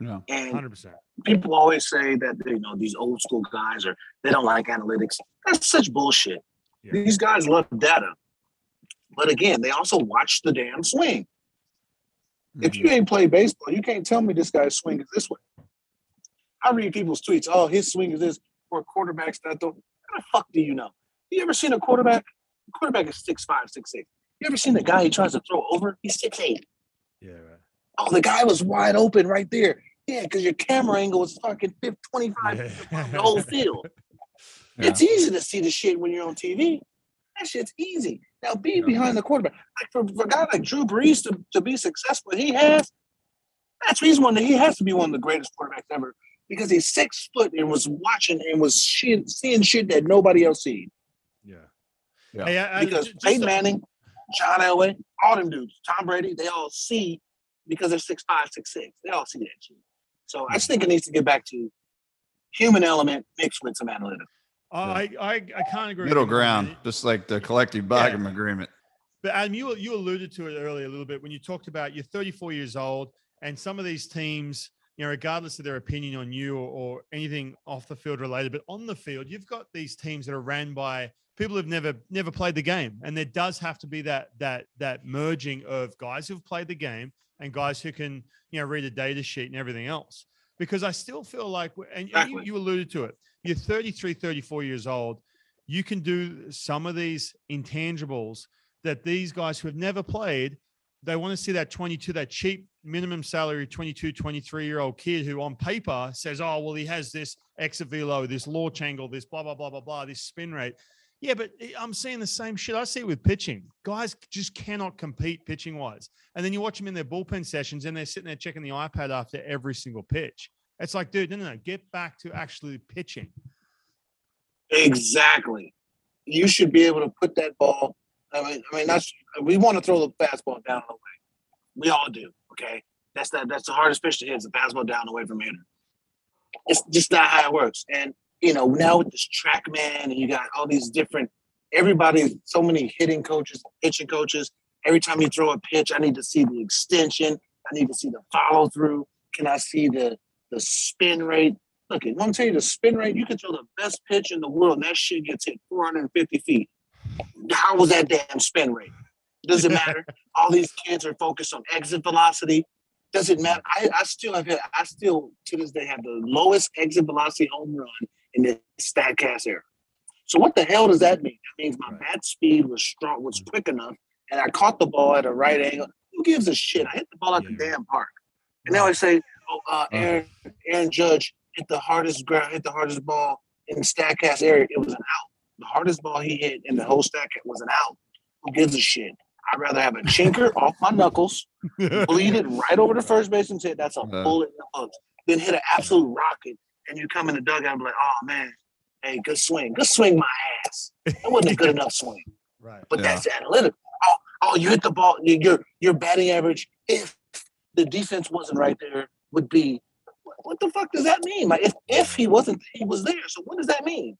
Yeah. And Hundred percent. people always say that you know these old school guys are they don't like analytics. That's such bullshit. Yeah. These guys love data, but again, they also watch the damn swing. If you mm-hmm. ain't played baseball, you can't tell me this guy's swing is this way. I read people's tweets. Oh, his swing is this. Or quarterbacks that don't. How the fuck do you know? You ever seen a quarterback? A quarterback is six five, six six. You ever seen a guy he tries to throw over? He's six eight. Yeah. Right. Oh, the guy was wide open right there. Yeah, because your camera angle is fucking 50, 25 Yeah. the whole field. It's easy to see the shit when you're on TV. That shit's easy. Now be behind the quarterback. Like for, for a guy like Drew Brees to, to be successful, he has. That's the one that he has to be one of the greatest quarterbacks ever because he's six foot and was watching and was shit, seeing shit that nobody else seen. Yeah. Yeah. Hey, I- I- Because ju- just Peyton a- Manning, John Elway, all them dudes, Tom Brady, they all see because they're six five, six six. They all see that shit. So I just think it needs to get back to human element mixed with some analytics. Oh, I, I, I can't agree. Middle ground, just like the collective bargaining agreement. But Adam, you you alluded to it earlier a little bit when you talked about you're 34 years old, and some of these teams, you know, regardless of their opinion on you or, or anything off the field related, but on the field, you've got these teams that are ran by people who've never never played the game, and there does have to be that that that merging of guys who've played the game and guys who can you know read a data sheet and everything else. Because I still feel like, and, and you, you alluded to it, you're 33, 34 years old. You can do some of these intangibles that these guys who have never played, they want to see that 22, that cheap minimum salary 22, 23 year old kid who on paper says, oh, well, he has this exit velo, this launch angle, this blah, blah, blah, blah, blah, this spin rate. Yeah, but I'm seeing the same shit I see with pitching. Guys just cannot compete pitching wise. And then you watch them in their bullpen sessions and they're sitting there checking the iPad after every single pitch. It's like, dude, no, no, no, get back to actually pitching. Exactly. You should be able to put that ball. I mean, I mean that's we want to throw the fastball down the way. We all do. Okay, that's that. That's the hardest pitch to hit is the fastball down the way from hitter. It's just not how it works. And you know now with this TrackMan, and you got all these different. Everybody, so many hitting coaches, pitching coaches. Every time you throw a pitch, I need to see the extension. I need to see the follow through. Can I see the the spin rate? Look, I want to tell you the spin rate. You can throw the best pitch in the world, and that shit gets hit 450 feet. How was that damn spin rate? Does it matter? All these kids are focused on exit velocity. Does it matter? I, I still have had, I still to this day have the lowest exit velocity home run in the Statcast era. So what the hell does that mean? That means my bat speed was strong, was quick enough, and I caught the ball at a right angle. Who gives a shit? I hit the ball at the damn park. And now I say, oh, uh, Aaron, Aaron Judge hit the hardest ground, hit the hardest ball in the Statcast area. It was an out. The hardest ball he hit in the whole stack was an out. Who gives a shit? I'd rather have a chinker off my knuckles, bleed it right over the first baseman's head. That's a Yeah. bullet in the books. Then hit an absolute rocket, and you come in the dugout and be like, "Oh man, hey, good swing, good swing, my ass. That wasn't a good enough swing." Right. But Yeah. that's analytical. Oh, oh, you hit the ball. you- Your your batting average, if the defense wasn't right there, would be. What, what the fuck does that mean? Like if if he wasn't, he was there. So what does that mean?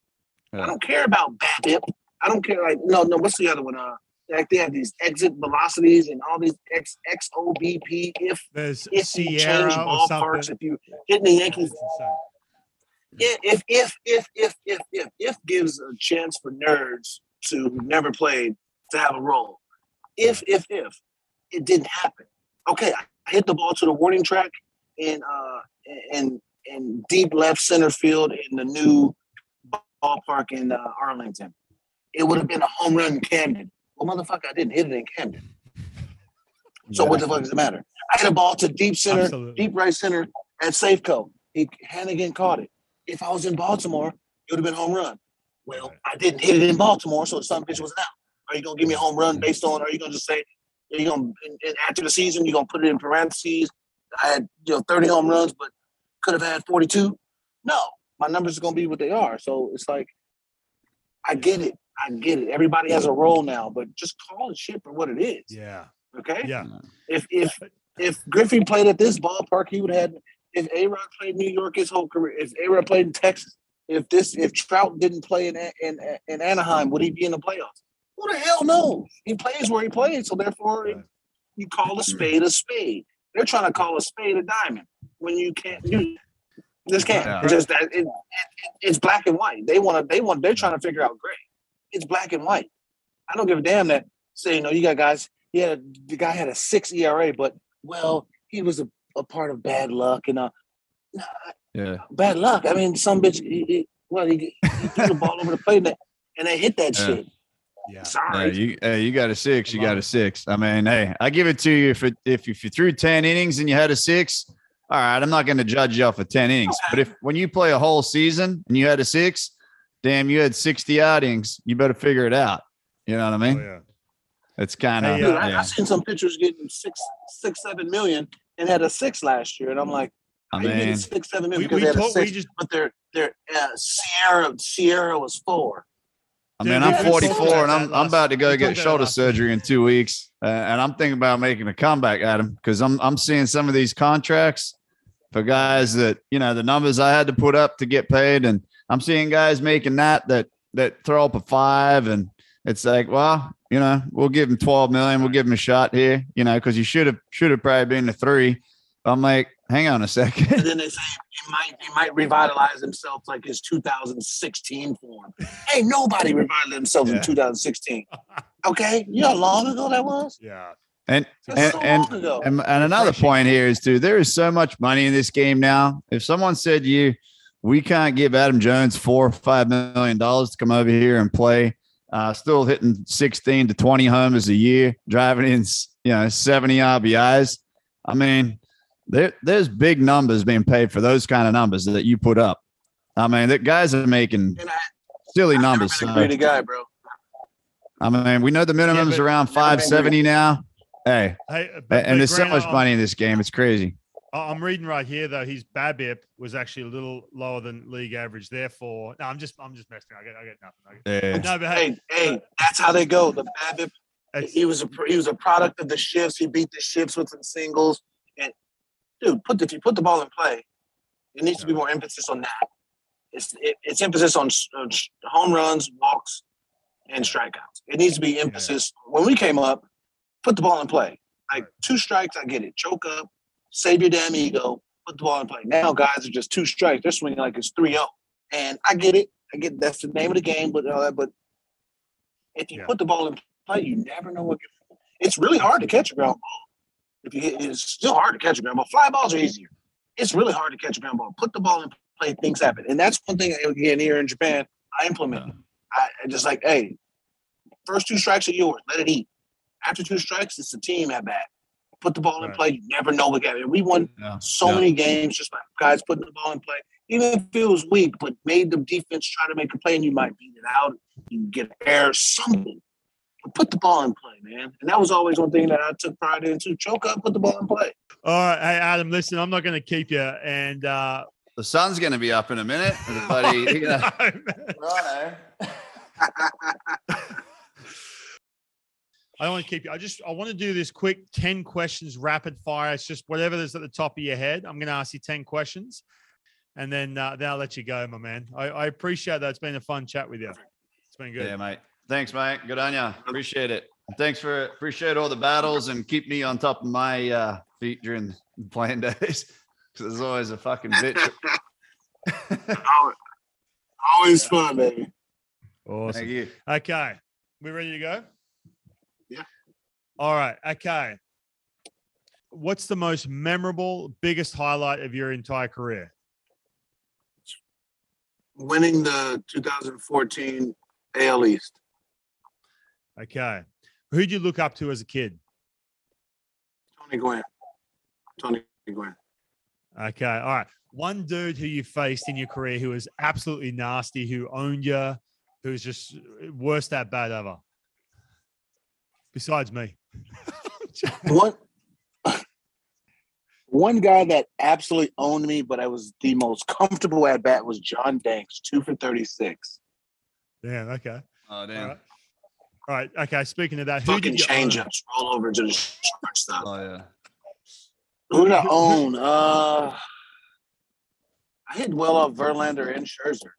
Yeah. I don't care about BABIP. I don't care. Like no, no. What's the other one? Uh, like they have these exit velocities and all these X XOBP. If There's if you change Sierra ballparks, something. if you hitting the Yankees, yeah, if if if if if if if gives a chance for nerds to never played to have a role. If if if it didn't happen, okay, I hit the ball to the warning track in uh in in deep left center field in the new ballpark in uh, Arlington. It would have been a home run in Camden. Well, motherfucker, I didn't hit it in Camden. So what the fuck does it matter? I hit a ball to deep center, Absolutely. deep right center at Safeco. He Hannigan caught it. If I was in Baltimore, it would have been home run. Well, I didn't hit it in Baltimore, so some bitch was out. Are you gonna give me a home run based on? Are you gonna just say? You gonna after the season you're gonna put it in parentheses? I had you know 30 home runs, but could have had 42. No, my numbers are gonna be what they are. So it's like, I get it. I get it. Everybody has a role now, but just call it shit for what it is. Yeah. Okay. Yeah. If if if Griffey played at this ballpark, he would have. If A Rod played New York his whole career, if A Rod played in Texas, if this if Trout didn't play in, in in Anaheim, would he be in the playoffs? Who the hell knows? He plays where he plays, so therefore Right. you call a spade a spade. They're trying to call a spade a diamond when you can't do. it. Just can't. Yeah. It's just that it, it, it- it's black and white. They want to. They want. They're trying to figure out gray. It's black and white. I don't give a damn that say you know you got guys. Yeah, the guy had a six ERA, but well, he was a, a part of bad luck and uh, Yeah. bad luck. I mean, some bitch. He, he, well, he, he threw the ball over the plate and they, and they hit that Yeah. shit. Yeah. Yeah, Sorry. you, hey, you got a six. You got a six. I mean, hey, I give it to you if it, if if you threw ten innings and you had a six. All right, I'm not going to judge you off of ten innings. But if when you play a whole season and you had a six, damn, you had sixty outings. You better figure it out. You know what I Oh, mean? yeah. It's kind of Hey, uh, I, yeah. I've seen some pitchers getting six, six, seven million and had a six last year, and I'm like, I how you getting mean, six, seven million We, because we, they had a six, just but their their uh, SIERA SIERA was four. I mean, I'm had a talk 44 and I'm, I'm about to go get shoulder surgery in two weeks. Uh, and I'm thinking about making a comeback at him because I'm, I'm seeing some of these contracts for guys that, you know, the numbers I had to put up to get paid. And I'm seeing guys making that, that, that throw up a five. And it's like, well, you know, we'll give him 12 million. We'll give him a shot here, you know, because he should have, should have probably been a three. I'm like, hang on a And second. then they say he might he might revitalize himself like his 2016 form. Hey, nobody revitalized themselves Yeah. in 2016. Okay, you know how long ago that was? Yeah. And, and, so and. And, and another point here is too, there is so much money in this game now. If someone said to you, we can't give Adam Jones four or five million dollars to come over here and play, uh, still hitting 16 to 20 homers a year, driving in, you know, 70 RBIs. I mean, there, there's big numbers being paid for those kind of numbers that you put up. I mean, that guys are making And I, silly I've numbers. never been a greedy guy, bro. I mean, we know the minimum's but- around 570 now. Hey, Hey, uh, but- and but there's so much I- money in this game. It's crazy. I- I'm reading right here though. His BABIP was actually a little lower than league average. Therefore, no, I'm just I'm just messing. I get I get nothing. I get, Yeah. no, but hey, Hey, hey, that's how they go. The BABIP, he was a he was a product of the shifts. He beat the shifts with some singles. And dude, put the if you put the ball in play, it needs to be more emphasis on that. It's it, it's emphasis on, s- on s- home runs, walks, and strikeouts. It needs to be emphasis. When we came up, put the ball in play. Like two strikes, I get it. Choke up, save your damn ego, put the ball in play. Now guys are just two strikes. They're swinging like it's 3-0. And I get it. I get that's the name of the game, but uh, but if you Yeah. put the ball in play, you never know what. You're, it's really hard to catch a ground ball. If you hit, it's still hard to catch a ground ball. Fly balls are easier. It's really hard to catch a ground ball. Put the ball in play, things happen, and that's one thing again here in Japan. I implement. I, I just like, hey, first two strikes are yours. Let it eat. After two strikes, it's the team at bat. Put the ball in play. You never know what game. We won Yeah. so Yeah. many games just by guys putting the ball in play. Even if it was weak, but made the defense try to make a play and you might beat it out. You get an error, something. But put the ball in play, man. And that was always one thing that I took pride in too. Choke up, put the ball in play. all right. Hey, Adam, listen, I'm not going to keep you. And uh, The sun's going to be up in a minute. Everybody, you know, I don't want to keep you. I just I want to do this quick 10 questions rapid fire. It's just whatever is at the top of your head. I'm going to ask you 10 questions and then uh, then I'll let you go, my man. I, I appreciate that. It's been a fun chat with you. It's been good. yeah, mate. Thanks, mate. Good on you. Appreciate it. Thanks for appreciate all the battles and keep me on top of my uh, feet during the playing days. Because there's always a fucking bitch. Always, always fun, baby. Awesome. Thank you. Okay. We ready to go? All right. Okay. What's the most memorable, biggest highlight of your entire career? Winning the 2014 AL East. Okay. Who'd you look up to as a kid? Tony Gwynn. Tony Gwynn. Okay. All right. One dude who you faced in your career who was absolutely nasty, who owned you, who was just worst at bat ever. Besides me. one one guy that absolutely owned me, but I was the most comfortable at bat was John Danks, two for thirty six. Damn. Okay. Oh damn. right. All right. Okay. Speaking of that, who Fucking did change own? ups, roll over to the shortstop. Oh yeah. Who did I own? Uh, I hit well off Verlander and Scherzer.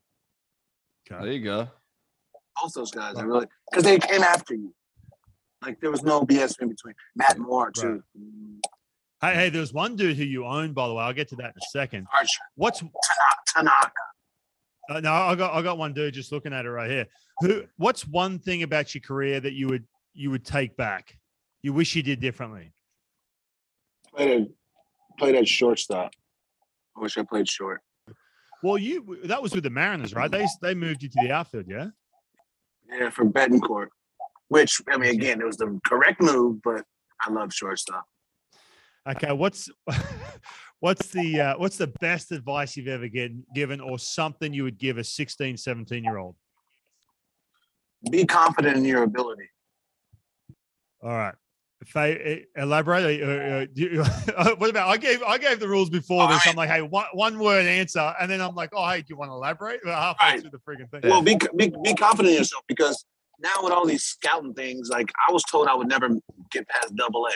There you go. Both those guys, I really because they came after you. Like there was no BS in between. Matt Moore too. Hey, hey, there's one dude who you own, by the way. I'll get to that in a second. Archer, What's Tanaka, uh, no? I got I got one dude just looking at it right here. Who? What's one thing about your career that you would you would take back? You wish you did differently. Played at, played at shortstop. I wish I played short. Well, you that was with the Mariners, right? They they moved you to the outfield, yeah. Yeah, for Betancourt. Which I mean, again, it was the correct move, but I love shortstop. Okay, what's what's the uh, what's the best advice you've ever get, given, or something you would give a 16, 17 year old? Be confident in your ability. All right. Fa- elaborate. Uh, uh, do you- what about? I gave I gave the rules before this. I'm like, hey, one, one word answer, and then I'm like, oh, hey, do you want to elaborate? Well, halfway Right. through the freaking thing. Well, be, be be confident in yourself because now with all these scouting things, like I was told I would never get past double A.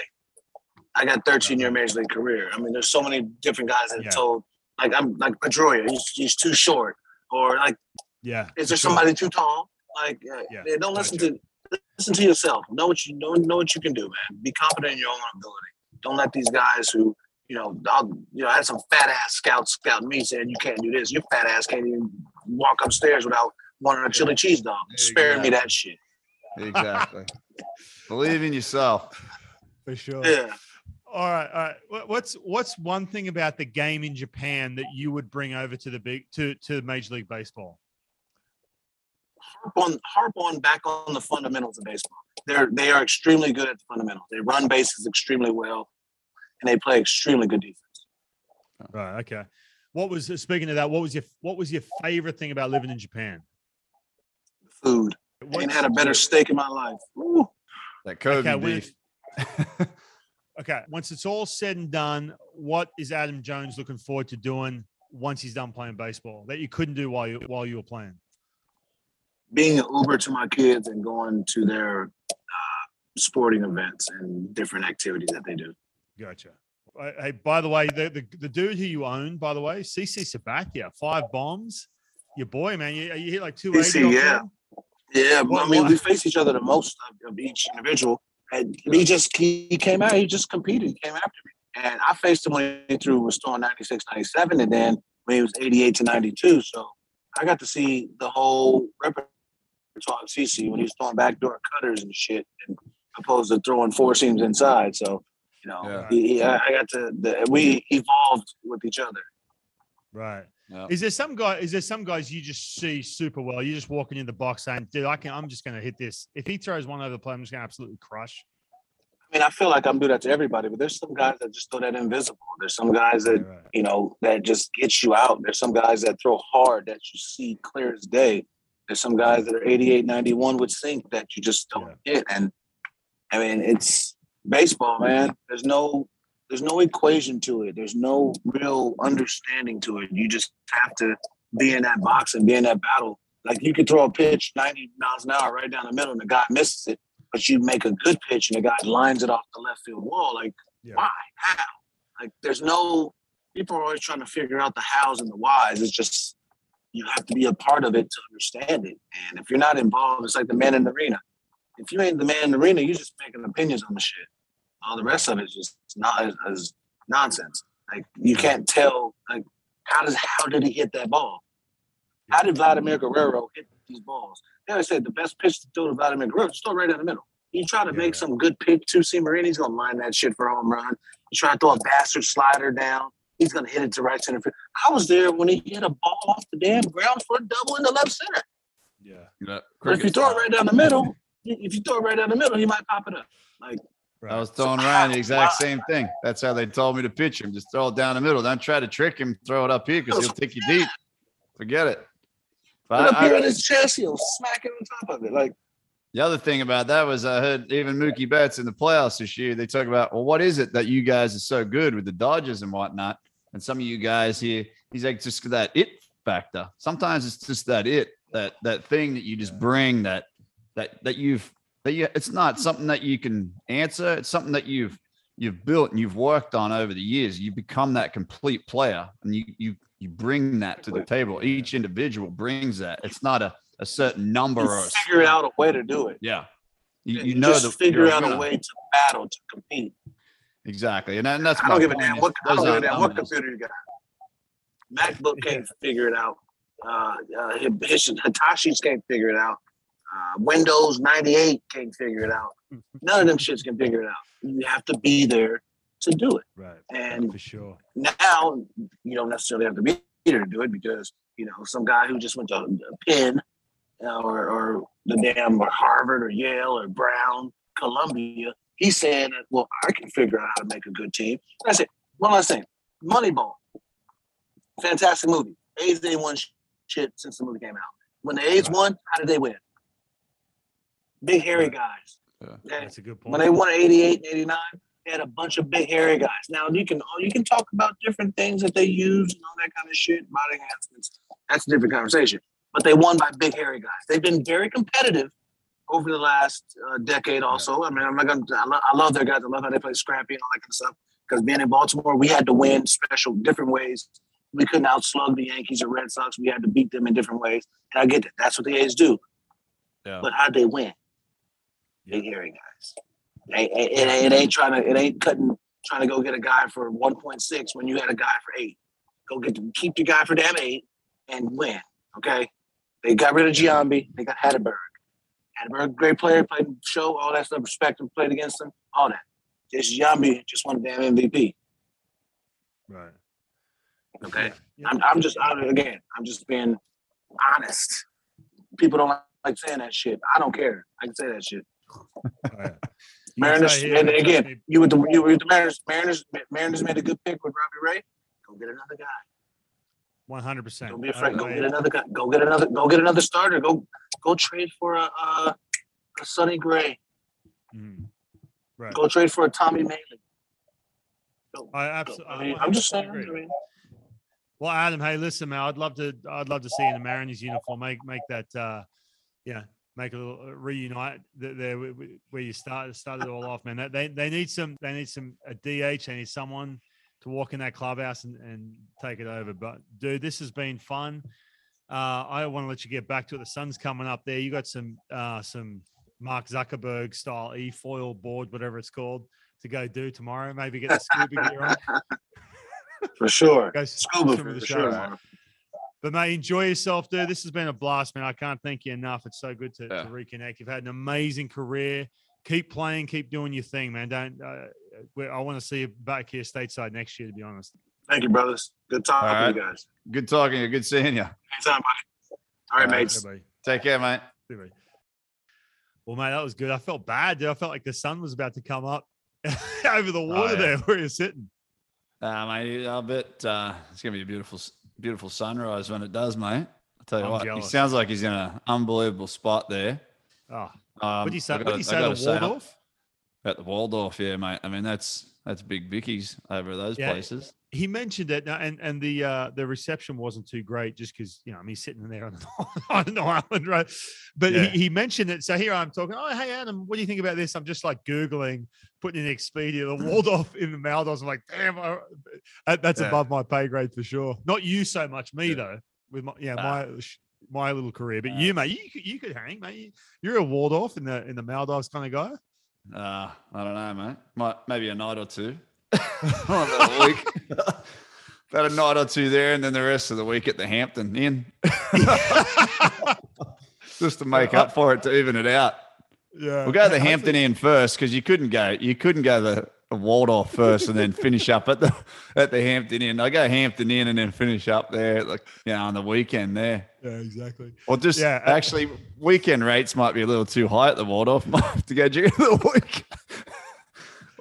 I got 13 year major league career. I mean, there's so many different guys that Yeah. told, like I'm like Pedroia, he's, he's too short, or like yeah. is there sure. somebody too tall? Like, uh, Yeah, yeah, don't listen gotcha. to listen to yourself. Know what you know. Know what you can do, man. Be confident in your own ability. Don't let these guys who you know, I'll, you know, I had some fat ass scouts scouting me saying you can't do this. Your fat ass can't even walk upstairs without wanting a chili cheese dog. Spare me that shit. Exactly. Believe in yourself. for sure. Yeah. All right, all right. What's what's one thing about the game in Japan that you would bring over to the big to to Major League Baseball? harp on harp on back on the fundamentals of baseball. They're they are extremely good at the fundamentals. They run bases extremely well, and they play extremely good defense. Right. Okay. What was speaking of that? What was your what was your favorite thing about living in Japan? Food. I ain't What's- had a better steak in my life. Ooh. That Kobe Okay, beef. Okay. Once it's all said and done, what is Adam Jones looking forward to doing once he's done playing baseball that you couldn't do while you while you were playing? Being an Uber to my kids and going to their uh, sporting events and different activities that they do. Gotcha. Uh, Hey, by the way, the, the, the dude who you own, by the way, CC Sabathia, five bombs. Your boy, man, you, you hit like two eighty. CC, yeah. Yeah, What- I mean, we face each other the most of, of each individual. And he just he, he came out, he just competed, he came after me. And I faced him when he threw was throwing 96, 97, and then when he was 88 to 92. So I got to see the whole repertoire of CC when he was throwing backdoor cutters and shit, and opposed to throwing four seams inside. So, you know, Yeah. he, he, I I got to, the, we evolved with each other. Right. Yeah. Is there some guy? Is there some guys you just see super well? You're just walking in the box saying, "Dude, I can. I'm just going to hit this. If he throws one over the plate, I'm just going to absolutely crush." I mean, I feel like I'm doing that to everybody, but there's some guys that just throw that invisible. There's some guys that Right. you know, that just gets you out. There's some guys that throw hard that you see clear as day. There's some guys that are 88, 91 with sink that you just don't hit. And I mean, it's baseball, man. There's no there's no equation to it. There's no real understanding to it. You just have to be in that box and be in that battle. Like you could throw a pitch 90 miles an hour right down the middle and the guy misses it, but you make a good pitch and the guy lines it off the left field wall. Like, Yeah. why? How? Like there's no people are always trying to figure out the hows and the whys. It's just you have to be a part of it to understand it. And if you're not involved, it's like the man in the arena. If you ain't the man in the arena, you're just making opinions on the shit. All the rest of it is just not is, is nonsense. Like you can't tell like how does how did he hit that ball? How did Vladimir Guerrero hit these balls? They always said the best pitch to throw to Vladimir Guerrero, just throw right in the middle. You try to Yeah. make some good pick two seamer in, he's gonna line that shit for a home run. You try to throw a bastard slider down, he's gonna hit it to right center field. I was there when he hit a ball off the damn ground for a double in the left center. Yeah. Yeah, But if you throw it right down the middle, if you throw it right down the middle, he might pop it up. Like I was telling Ryan the exact same thing. That's how they told me to pitch him. Just throw it down the middle. Don't try to trick him. Throw it up here because he'll take you deep. Forget it. But up I- here I- on his chest, he'll smack it on top of it. Like the other thing about that was I heard even Mookie Betts in the playoffs this year. They talk about, well, what is it that you guys are so good with the Dodgers and whatnot? And some of you guys here, he's like just that it factor. Sometimes it's just that it that that thing that you just bring that that that you've that you it's not something that you can answer. It's something that you've you've built and you've worked on over the years. You become that complete player, and you you you bring that to the table. Each individual brings that. It's not a a certain number you or a figure out a way to do it. yeah. You, You know just the figure out a way to battle to compete. exactly, and, that- and that's I don't give a damn what I those don't give a damn what computer you got. MacBook can't figure it out. Uh, uh, his, Hitachis can't figure it out. Uh, Windows 98 can't figure it out. None of them shits can figure it out. You have to be there to do it. Right. And For sure. now you don't necessarily have to be there to do it because you know some guy who just went to Penn or, or the damn or Harvard or Yale or Brown, Columbia. He's saying that well, I can figure out how to make a good team. And I said one last thing, Moneyball, fantastic movie. A's sh- shit since the movie came out. When the A's won, how did they win? Big hairy guys. Okay? That's a good point. When they won 88 and 89, they had a bunch of big hairy guys. Now you can you can talk about different things that they use and all that kind of shit, body enhancements. That's a different conversation. But they won by big hairy guys. They've been very competitive over the last uh, decade. Also, I mean, I'm not gonna. I, lo- I love their guys. I love how they play scrappy and all that kind of stuff. Because being in Baltimore, we had to win special different ways. We couldn't outslug the Yankees or Red Sox. We had to beat them in different ways. And I get that. That's what the A's do. Yeah. But how'd they win? Big hairy guys. It, it, it ain't trying to. It ain't cutting. Trying to go get a guy for 1.6 when you had a guy for eight. Go get keep your guy for damn eight and win. Okay. They got rid of Giambi. They got Hatteberg. Hatteberg, great player, played show, all that stuff. Respect him, played against him, all that. Just Giambi just won a damn MVP. right. Okay. Yeah. I'm, I'm just I'm, again. I'm just being honest. People don't like saying that shit. I don't care. I can say that shit. Yeah. Mariners, and again, you with the you with the Mariners. Mariners, Mariners made a good pick with Robbie Ray. Go get another guy. 100%. Don't be afraid. Go get another guy. Go get another. Go get another starter. Go go trade for a a, a Sonny Gray. Mhm. Right. Go trade for a Tommy Mahle. Go, I absolutely. I mean, I'm just saying. I mean, Well, Adam, hey, listen, man, I'd love to, I'd love to see you in the Mariners uniform. Make, make that, uh, yeah, make a little uh, reunite there wh- wh- where you start started it all off, man. They, they need some, they need some a DH. They need someone to walk in that clubhouse and, and take it over. But dude, this has been fun. Uh, I want to let you get back to it. The sun's coming up there. You got some, uh, some Mark Zuckerberg style e foil board, whatever it's called, to go do tomorrow. Maybe get the scuba gear on. for sure. Go Scuba for the sure. Sharks. man. But mate, enjoy yourself, dude. This has been a blast, man. I can't thank you enough. It's so good to, Yeah. to reconnect. You've had an amazing career. Keep playing, keep doing your thing, man. Don't. Uh, I want to see you back here stateside next year. To be honest. Thank you, brothers. Good talking All to you guys. Good talking to you. Good seeing you. Anytime, buddy. All right, All right. mates. Everybody. Take care, mate. Everybody. Well, mate, that was good. I felt bad, dude. I felt like the sun was about to come up over the water yeah. there where you're sitting. Uh, mate, I bet uh, it's gonna be a beautiful, s- beautiful sunrise when it does, mate. I tell you I'm what, jealous. he sounds like he's in an unbelievable spot there. Oh, Um, what do you say? What gotta- do you say? The Waldorf? At the Waldorf, yeah, mate. I mean, that's that's big Vicky's over those Yeah. places. he mentioned it and and the uh the reception wasn't too great just because you know I mean he's sitting there on, on an island right but Yeah. he, he mentioned it so here i'm talking oh hey adam what do you think about this i'm just like googling putting in expedia the waldorf in the maldives i'm like damn I- that's Yeah. above my pay grade for sure not you so much me though with my yeah Ah. my my little career but Ah. you mate you could, you could hang mate You- you're a waldorf in the in the maldives kind of guy Uh, I don't know, mate. Might maybe a night or two. About a week. About a night or two there, and then the rest of the week at the Hampton Inn, just to make up for it to even it out. yeah We'll go to the Hampton Inn first because you couldn't go. You couldn't go the Waldorf first and then finish up at the at the Hampton Inn. I go Hampton Inn and then finish up there, like you know, on the weekend there. yeah exactly Or just Yeah, uh, actually, weekend rates might be a little too high at the Waldorf. Might have to go during the week.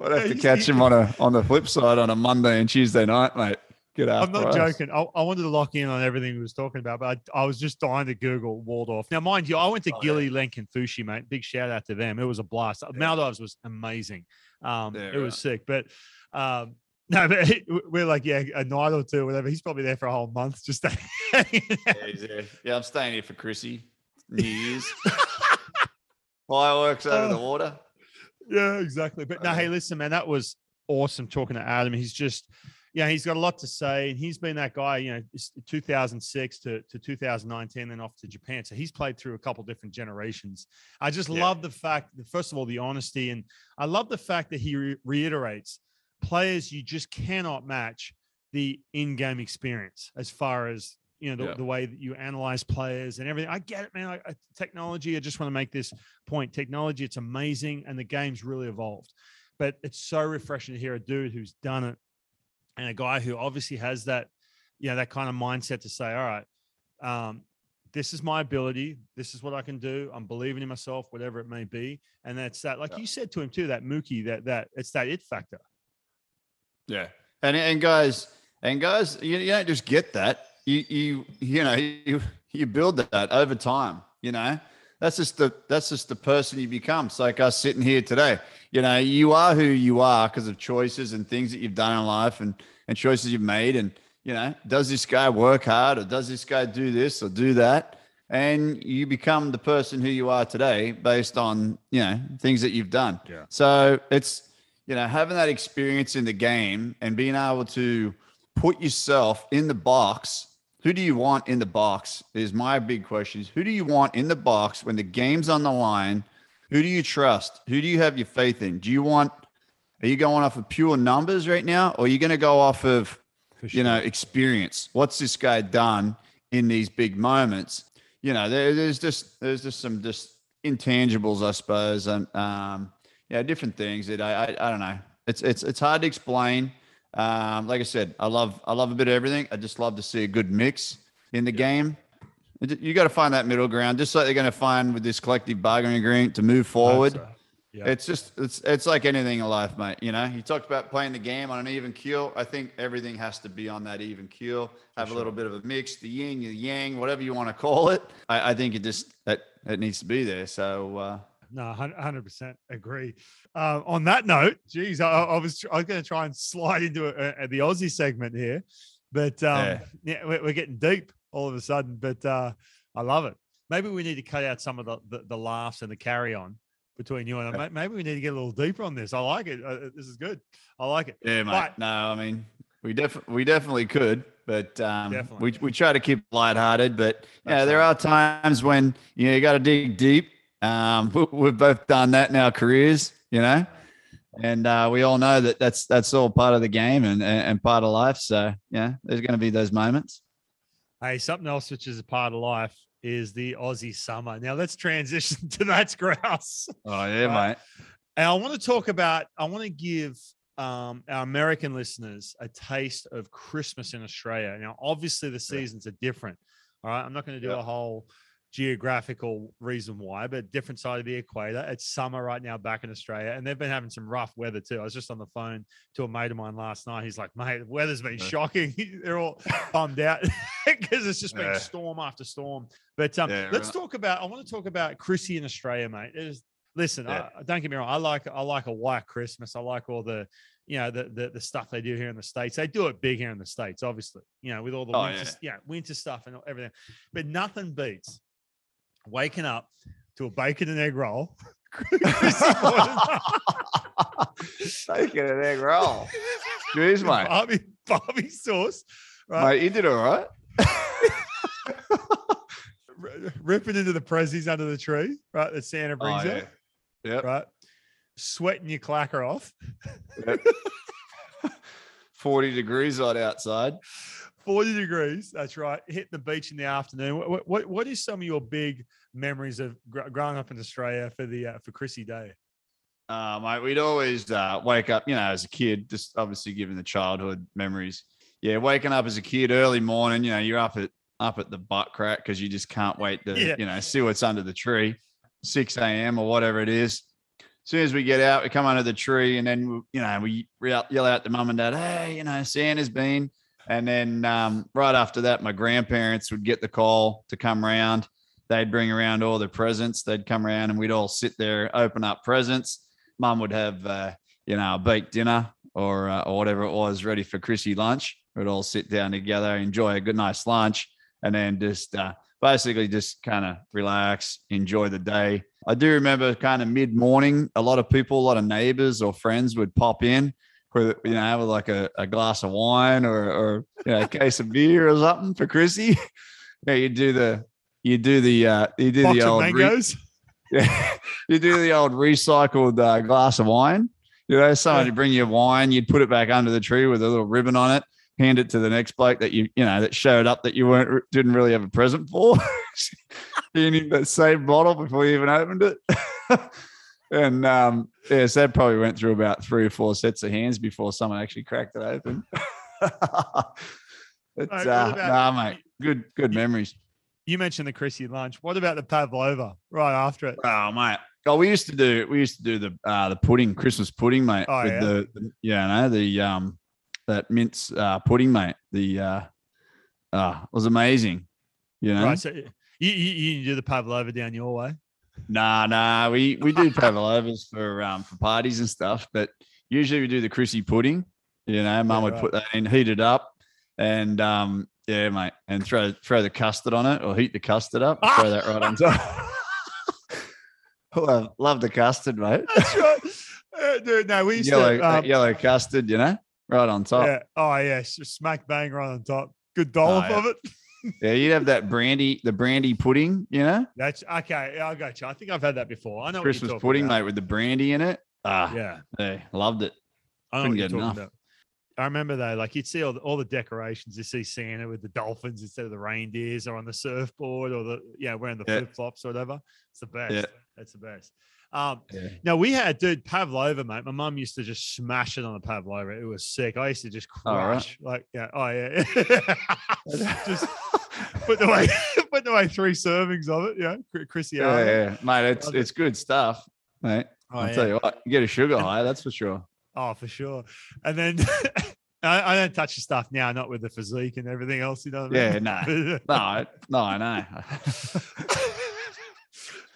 I'd have Yeah, to catch him on a on the flip side on a Monday and Tuesday night, mate. Good I'm not us. joking. I, I wanted to lock in on everything we was talking about, but I, I was just dying to Google Waldorf. Now, mind you, I went to Oh, yeah. Gili Lankanfushi, mate. Big shout out to them. It was a blast. Maldives was amazing. Um, it was sick, but um, no, but he- we're like, yeah, a night or two, whatever. He's probably there for a whole month, just. Yeah. Yeah, I'm staying here for Chrissy. New Year's. Fireworks over the Oh. water. Yeah, exactly. But no, Uh, hey, listen, man, that was awesome talking to Adam. He's just, yeah, he's got a lot to say, and he's been that guy, you know, 2006 to, to 2019, then off to Japan. So he's played through a couple different generations. I just Yeah. love the fact that, first of all, the honesty, and I love the fact that he re- reiterates players you just cannot match the in-game experience as far as you know the, Yeah. the way that you analyze players and everything. I get it, man. I, I, technology. I just want to make this point. Technology, it's amazing, and the game's really evolved. But it's so refreshing to hear a dude who's done it and a guy who obviously has that, you know, that kind of mindset to say, all right, um, this is my ability. This is what I can do. I'm believing in myself, whatever it may be. And that's that, like Yeah. you said to him too, that Mookie, that that it's that it factor. Yeah. And and guys, and guys, you, you don't just get that. You you you know you you build that over time. You know that's just the that's just the person you become. It's like us sitting here today. You know, you are who you are because of choices and things that you've done in life and and choices you've made. And you know, does this guy work hard or does this guy do this or do that? And you become the person who you are today based on you know things that you've done. Yeah. So it's you know having that experience in the game and being able to put yourself in the box who do you want in the box? Is my big question is who do you want in the box when the game's on the line? Who do you trust? Who do you have your faith in? Do you want are you going off of pure numbers right now or are you going to go off of For you know experience? What's this guy done in these big moments? You know there, there's just there's just some just intangibles i suppose and um yeah different things that I, I i don't know. It's it's it's hard to explain um, like I said, I love I love a bit of everything. I just love to see a good mix in the game. You got to find that middle ground, just like they're going to find with this collective bargaining agreement to move forward. Yeah. It's just it's it's like anything in life, mate. You know, you talked about playing the game on an even keel. I think everything has to be on that even keel. Have a little bit of a mix, the yin, the yang, whatever you want to call it. I, I think it just that it needs to be there. So uh, No, hundred percent agree. Uh, on that note, geez, I, I was I was going to try and slide into a, a, the Aussie segment here, but um, Yeah. yeah, we're, we're getting deep all of a sudden. But uh, I love it. Maybe we need to cut out some of the the, the laughs and the carry on between you and I. Maybe we need to get a little deeper on this. I like it. Uh, this is good. I like it. Yeah, mate. But- no, I mean, we definitely we definitely could, but um, Definitely. we we try to keep lighthearted. But yeah, That's there are times when you know, you got to dig deep. Um, we, we've both done that in our careers, you know, and uh, we all know that that's that's all part of the game and and, part of life. So yeah, there's going to be those moments. Hey, something else which is a part of life is the Aussie summer. Now let's transition to that's grouse. Oh yeah, Right. mate. And I want to talk about, I want to give um, our American listeners a taste of Christmas in Australia. Now, obviously, the seasons are different. All right. I'm not going to do Yeah. a whole geographical reason why, but different side of the equator. It's summer right now back in Australia, and they've been having some rough weather too. I was just on the phone to a mate of mine last night. He's like, mate, the weather's been Yeah. shocking. They're all bummed out because it's just been Yeah. storm after storm. But um, Yeah, let's right. talk about, I want to talk about Chrissy in Australia, mate. It is, listen. I, don't get me wrong. I like, I like a white Christmas. I like all the, you know, the, the the stuff they do here in the states. They do it big here in the states, obviously. You know, with all the Oh, winter, yeah. yeah, winter stuff and everything. But nothing beats waking up to a bacon and egg roll. Bacon and egg roll. Jeez, mate. Barbie, Barbie sauce, right? Mate, you did all right. Ripping into the prezzies under the tree, right? That Santa oh, brings Oh, yeah. Yep. right? Sweating your clacker off. Yep. 40 degrees out outside. 40 degrees. That's right. Hitting the beach in the afternoon. What what, what is some of your big memories of gr- growing up in Australia for the uh, for Chrissy Day? Uh, mate, we'd always uh, wake up, you know, as a kid, just obviously given the childhood memories. Yeah, waking up as a kid early morning, you know, you're up at up at the butt crack because you just can't wait to, Yeah. you know, see what's under the tree, 6 a.m. or whatever it is. As soon as we get out, we come under the tree and then, you know, we yell yell out to mum and dad, hey, you know, Santa's been. And then um, right after that, my grandparents would get the call to come round. They'd bring around all the presents. They'd come around and we'd all sit there, open up presents. Mum would have, uh, you know, a baked dinner or, uh, or whatever it was ready for Chrissy lunch. We'd all sit down together, enjoy a good, nice lunch, and then just uh, basically just kind of relax, enjoy the day. I do remember kind of mid morning, a lot of people, a lot of neighbors or friends would pop in with, you know, with like a, a glass of wine or, or you know, a case of beer or something for Chrissy. yeah, you do the, you do the, uh, you do Box the old, re- yeah, you do the old recycled uh, glass of wine. You know, someone Yeah. would bring you wine, you'd put it back under the tree with a little ribbon on it, hand it to the next bloke that you, you know, that showed up that you weren't didn't really have a present for. Hand him that same bottle before you even opened it. and um, yeah, so that probably went through about three or four sets of hands before someone actually cracked it open. it's Mate, uh, nah, mate, good good memories. You mentioned the Chrissy lunch. What about the pavlova right after it? Oh mate. Oh, we used to do we used to do the uh the pudding, Christmas pudding, mate. Oh, with yeah? the, the yeah, no, the um that mince uh pudding, mate. The uh uh was amazing. You know? Right. So you, you, you do the pavlova down your way. Nah, nah. We we do pavlovas for um for parties and stuff, but usually we do the Chrissy pudding. You know, mum would right. put that in, heat it up, and um yeah, mate, and throw throw the custard on it or heat the custard up, throw that right on top. love, love the custard, mate. That's right. Uh, dude, no, we used yellow, to. that Um, yellow custard, you know, right on top. yeah. Oh yeah, s- smack bang right on top. Good dollop yeah. of it. Yeah, you'd have that brandy, the brandy pudding, you know, That's okay. I got you. I think I've had that before. I know Christmas pudding, about. mate, with the brandy in it. Ah, Yeah, yeah, loved it. I know Couldn't what you're get enough. about. I remember though, like you'd see all the, all the decorations. You see Santa with the dolphins instead of the reindeers, or on the surfboard, or the yeah wearing the Yeah. flip flops or whatever. It's the best. Yeah. That's the best. Um, Yeah. now we had dude pavlova, mate. My mum used to just smash it on the pavlova. It was sick. I used to just All right. crush, like yeah, oh yeah, just putting away putting away three servings of it. Yeah, Chr- Chrissy. Yeah, yeah, mate, it's it's good stuff, mate. Oh, I'll yeah. tell you what, you get a sugar high, that's for sure. Oh, for sure. And then I, I don't touch the stuff now, not with the physique and everything else. You know what I Yeah, mean? no, no, no, I know.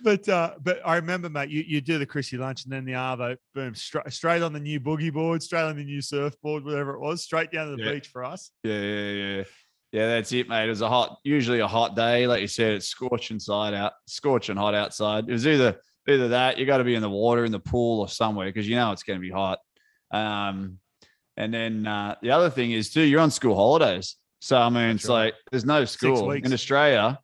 but uh, but I remember, mate, you, you do the Chrissy lunch and then the Arvo, boom, straight straight on the new boogie board, straight on the new surfboard, whatever it was, straight down to the Yeah. beach for us. Yeah, yeah, yeah. Yeah, that's it, mate. It was a hot, usually a hot day. Like you said, it's scorching side out, scorching hot outside. It was either either that, you got to be in the water, in the pool, or somewhere because you know it's going to be hot. Um, and then uh, the other thing is too, you're on school holidays. So I mean, That's it's right. like there's no school in Australia.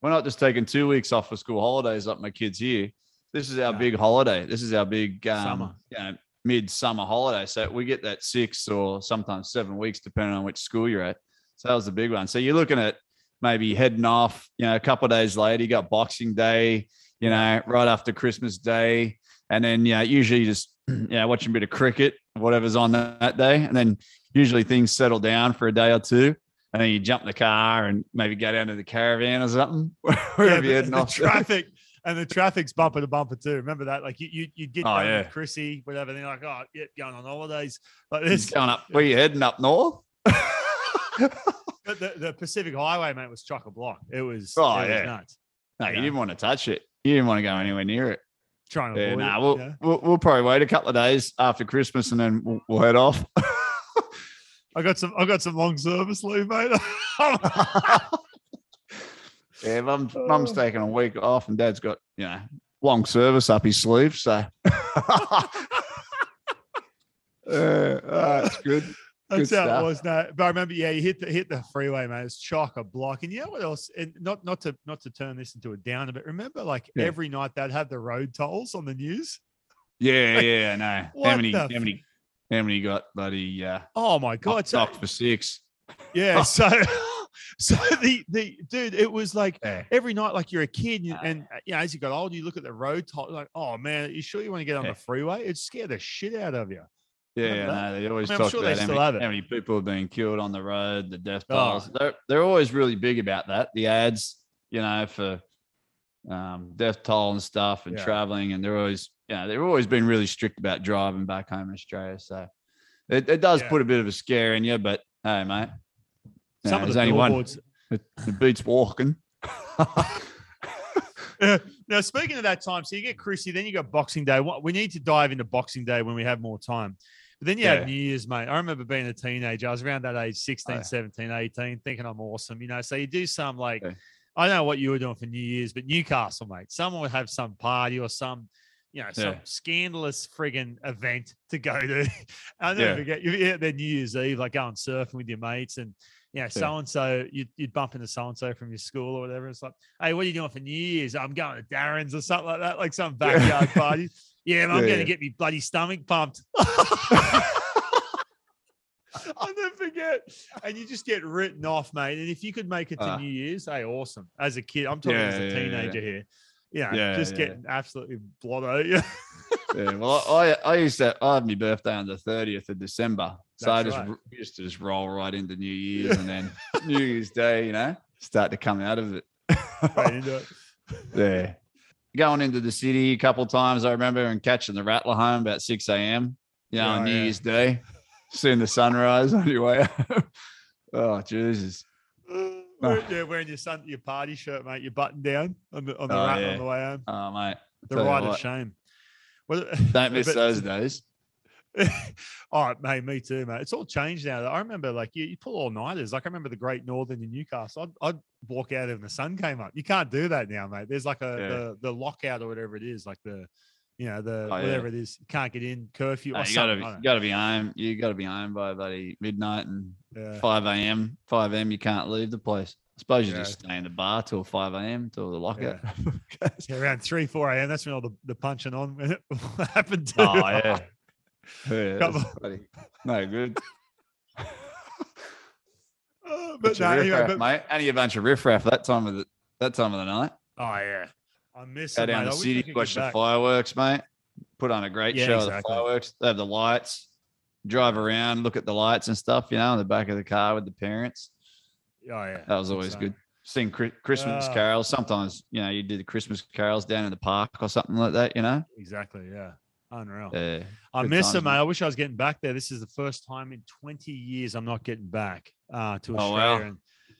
We're not just taking two weeks off for school holidays like my kids here. This is our No. big holiday. This is our big um, Summer. you know, mid-summer holiday. So we get that six or sometimes seven weeks, depending on which school you're at. So that was the big one. So you're looking at maybe heading off, you know, a couple of days later, you got Boxing Day, you know, right after Christmas Day. And then, yeah, usually just, you know, watching a bit of cricket, whatever's on that, that day. And then usually things settle down for a day or two. And then you jump in the car and maybe go down to the caravan or something, wherever Yeah, you're the, heading the off. traffic and the traffic's bumper to bumper too. Remember that? Like you, you you'd get Oh, yeah. with Chrissy, whatever. Then you're like, oh, yeah, going on holidays like this. going up. Where you heading up north? But the, the Pacific Highway, mate, was chock a block. It was, Oh, it was yeah. nuts. No, you Yeah. didn't want to touch it. You didn't want to go anywhere near it. Trying to Yeah, avoid nah, it. we'll, yeah. we'll we'll probably wait a couple of days after Christmas and then we'll, we'll head off. I got some. I got some long service leave, mate. yeah, mum, mum's taking a week off and dad's got you know long service up his sleeve, so uh, ah, it's good. That's Good how stuff. it was. No, but I remember, yeah, you hit the hit the freeway, mate. It's chock a block. And you know what else? And not not to not to turn this into a downer, but remember, like Yeah. every night they'd have the road tolls on the news. Yeah, yeah, I know. How many? the How many? How many got bloody uh, Oh my god! So, knocked for six? yeah, so so the the dude, it was like Yeah. every night, like you're a kid, and, and uh, you know, as you got older, you look at the road toll, like, oh man, you sure you want to get on Yeah. the freeway? It scared the shit out of you. Yeah, Remember no, they always I mean, talk sure about how many, how many people have been killed on the road, the death Oh. tolls. They're they're always really big about that. The ads, you know, for um, death toll and stuff and Yeah. traveling, and they're always, you know, they've always been really strict about driving back home in Australia. So it, it does Yeah. put a bit of a scare in you, but hey, mate, Some know, of the only one. billboards. It, it beats walking. Now, speaking of that time, so you get Chrissy, then you got Boxing Day. We need to dive into Boxing Day when we have more time. But then you Yeah. have New Year's, mate. I remember being a teenager. I was around that age, 16, Oh, yeah. 17, 18, thinking I'm awesome. You know, so you do some like, Yeah. I don't know what you were doing for New Year's, but Newcastle, mate. Someone would have some party or some, you know, some scandalous frigging event to go to. I'll never forget. You then New Year's Eve, like going surfing with your mates and you know, so and so, you'd, you'd bump into so and so from your school or whatever. It's like, hey, what are you doing for New Year's? I'm going to Darren's or something like that, like some backyard party. Yeah, I'm going Yeah. to get me bloody stomach pumped. I'll never forget. And you just get written off, mate. And if you could make it to Ah. New Year's, hey, awesome. As a kid, I'm talking as Yeah, a yeah, yeah, teenager here. Yeah, Yeah, just yeah. getting absolutely blotto. Yeah. yeah, well, I I used to I had my birthday on the 30th of December, so I just right. used to just roll right into New Year's and then New Year's Day, you know, start to come out of it. Right into it. yeah, going into the city a couple times. I remember and catching the Rattler home about 6 a.m. You know, Oh, on New yeah. Year's Day, seeing the sunrise on your way oh Jesus! Wearing- yeah, wearing your sun, your party shirt, mate. Your button down on the on the, Oh, yeah. on the way home. Oh, mate. The ride of shame. Well, Don't miss those days. all right, mate. Me too, mate. It's all changed now. I remember, like, you, you pull all nighters. Like, I remember the Great Northern in Newcastle. I'd, I'd walk out when the sun came up. You can't do that now, mate. There's like a Yeah. the, the lockout or whatever it is, like the, you know, the Oh, yeah. whatever it is. You can't get in curfew No, you gotta be, you gotta be home. You gotta be home by bloody midnight and. Yeah. five a.m. Five a.m. You can't leave the place. I suppose you Yeah. just stay in the bar till five a.m. till the lockout. Yeah, around three, four a.m. That's when all the, the punching on happened. To. oh yeah. Yeah, that's bloody- no good. Oh, but no, anyway, but, mate. Only a bunch of riffraff that time of the that time of the night. oh yeah, I miss Go it, down mate. the I wish I city, watch the back. fireworks, mate. Put on a great Yeah, show of the fireworks. They have the lights. Drive around, look at the lights and stuff. You know, in the back of the car with the parents. Oh yeah, That was always insane. good. Sing Christmas Ah. carols. Sometimes, you know, you do the Christmas carols down in the park or something like that. You know. Exactly. Yeah. Unreal. Yeah. I miss it, mate. I wish I was getting back there. This is the first time in 20 years I'm not getting back uh, to Oh, Australia. wow. And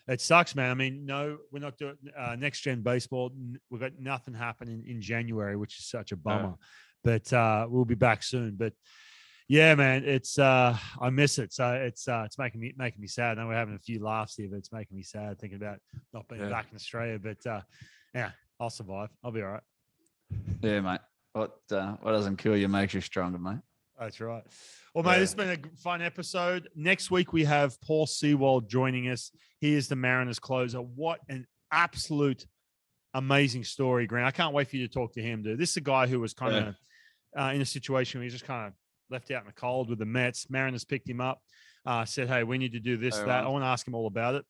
it sucks, man. I mean, no, we're not doing uh, next gen baseball. We've got nothing happening in January, which is such a bummer. But uh, we'll be back soon. But yeah, man, it's uh, I miss it. So it's uh, it's making me making me sad. I know we're having a few laughs here, but it's making me sad thinking about not being Yeah. back in Australia. But uh, yeah, I'll survive. I'll be all right. Yeah, mate. What uh, what doesn't kill you makes you stronger, mate. That's right. Well, mate, Yeah. this has been a fun episode. Next week we have Paul Sewald joining us. He is the Mariners closer. What an absolute amazing story, Grant. I can't wait for you to talk to him, dude. This is a guy who was kind of uh, in a situation where he's just kind of left out in the cold with the Mets. Mariners picked him up, uh, said, "Hey, we need to do this, Oh, that." wow. I want to ask him all about it.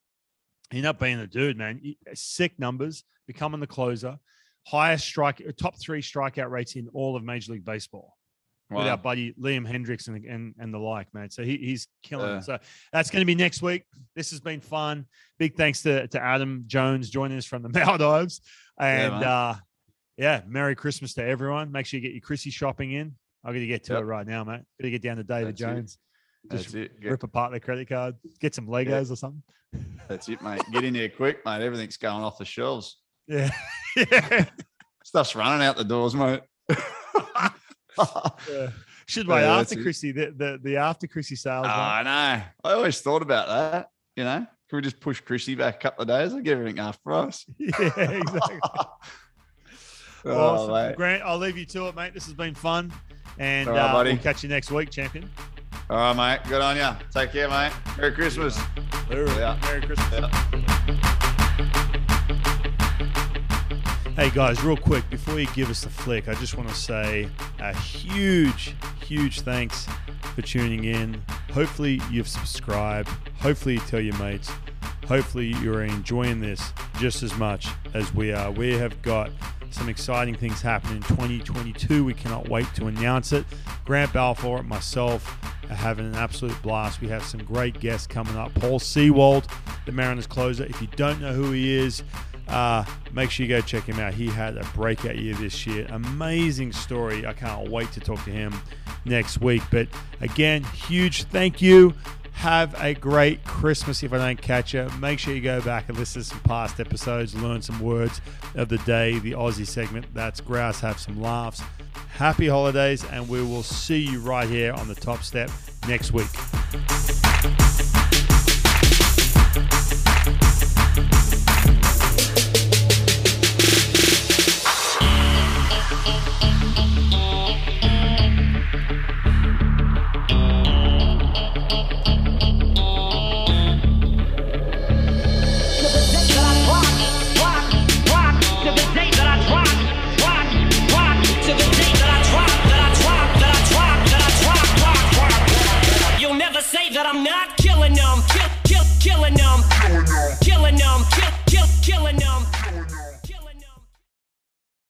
He ended up being a dude, man. Sick numbers, becoming the closer, highest strike, top three strikeout rates in all of Major League Baseball with our buddy Liam Hendriks and, and, and the like, man. So he, he's killing Yeah. it. So that's going to be next week. This has been fun. Big thanks to, to Adam Jones joining us from the Maldives. And man. uh, yeah, Merry Christmas to everyone. Make sure you get your Chrissy shopping in. I'm going to get to Yep. it right now, mate. Got to get down to David That's it. Jones. Just That's it. Get- rip apart their credit card, get some Legos or something. That's it, mate. Get in there quick, mate. Everything's going off the shelves. Yeah. yeah. Stuff's running out the doors, mate. Yeah. Should wait Yeah, after. Chrissy, the, the, the after Chrissy sales. mate. I know. I always thought about that. You know, can we just push Chrissy back a couple of days? I'll get everything half price. yeah, exactly. Oh, awesome. mate. Grant, I'll leave you to it, mate. This has been fun. And right, uh, we'll catch you next week, champion. All right, mate. Good on you. Take care, mate. Merry Christmas. Yeah. Merry Christmas. Yeah. Hey guys, real quick, before you give us the flick, I just want to say a huge, huge thanks for tuning in. Hopefully, you've subscribed. Hopefully, you tell your mates. Hopefully, you're enjoying this just as much as we are. We have got some exciting things happening in 2022. We cannot wait to announce it. Grant Balfour, myself, are having an absolute blast. We have some great guests coming up. Paul Sewald, the Mariners closer. If you don't know who he is, uh, make sure you go check him out. He had a breakout year this year. Amazing story. I can't wait to talk to him next week. But again, huge thank you. Have a great Christmas if I don't catch you. Make sure you go back and listen to some past episodes, learn some words of the day, the Aussie segment. That's grouse, have some laughs. Happy holidays, and we will see you right here on the top step next week.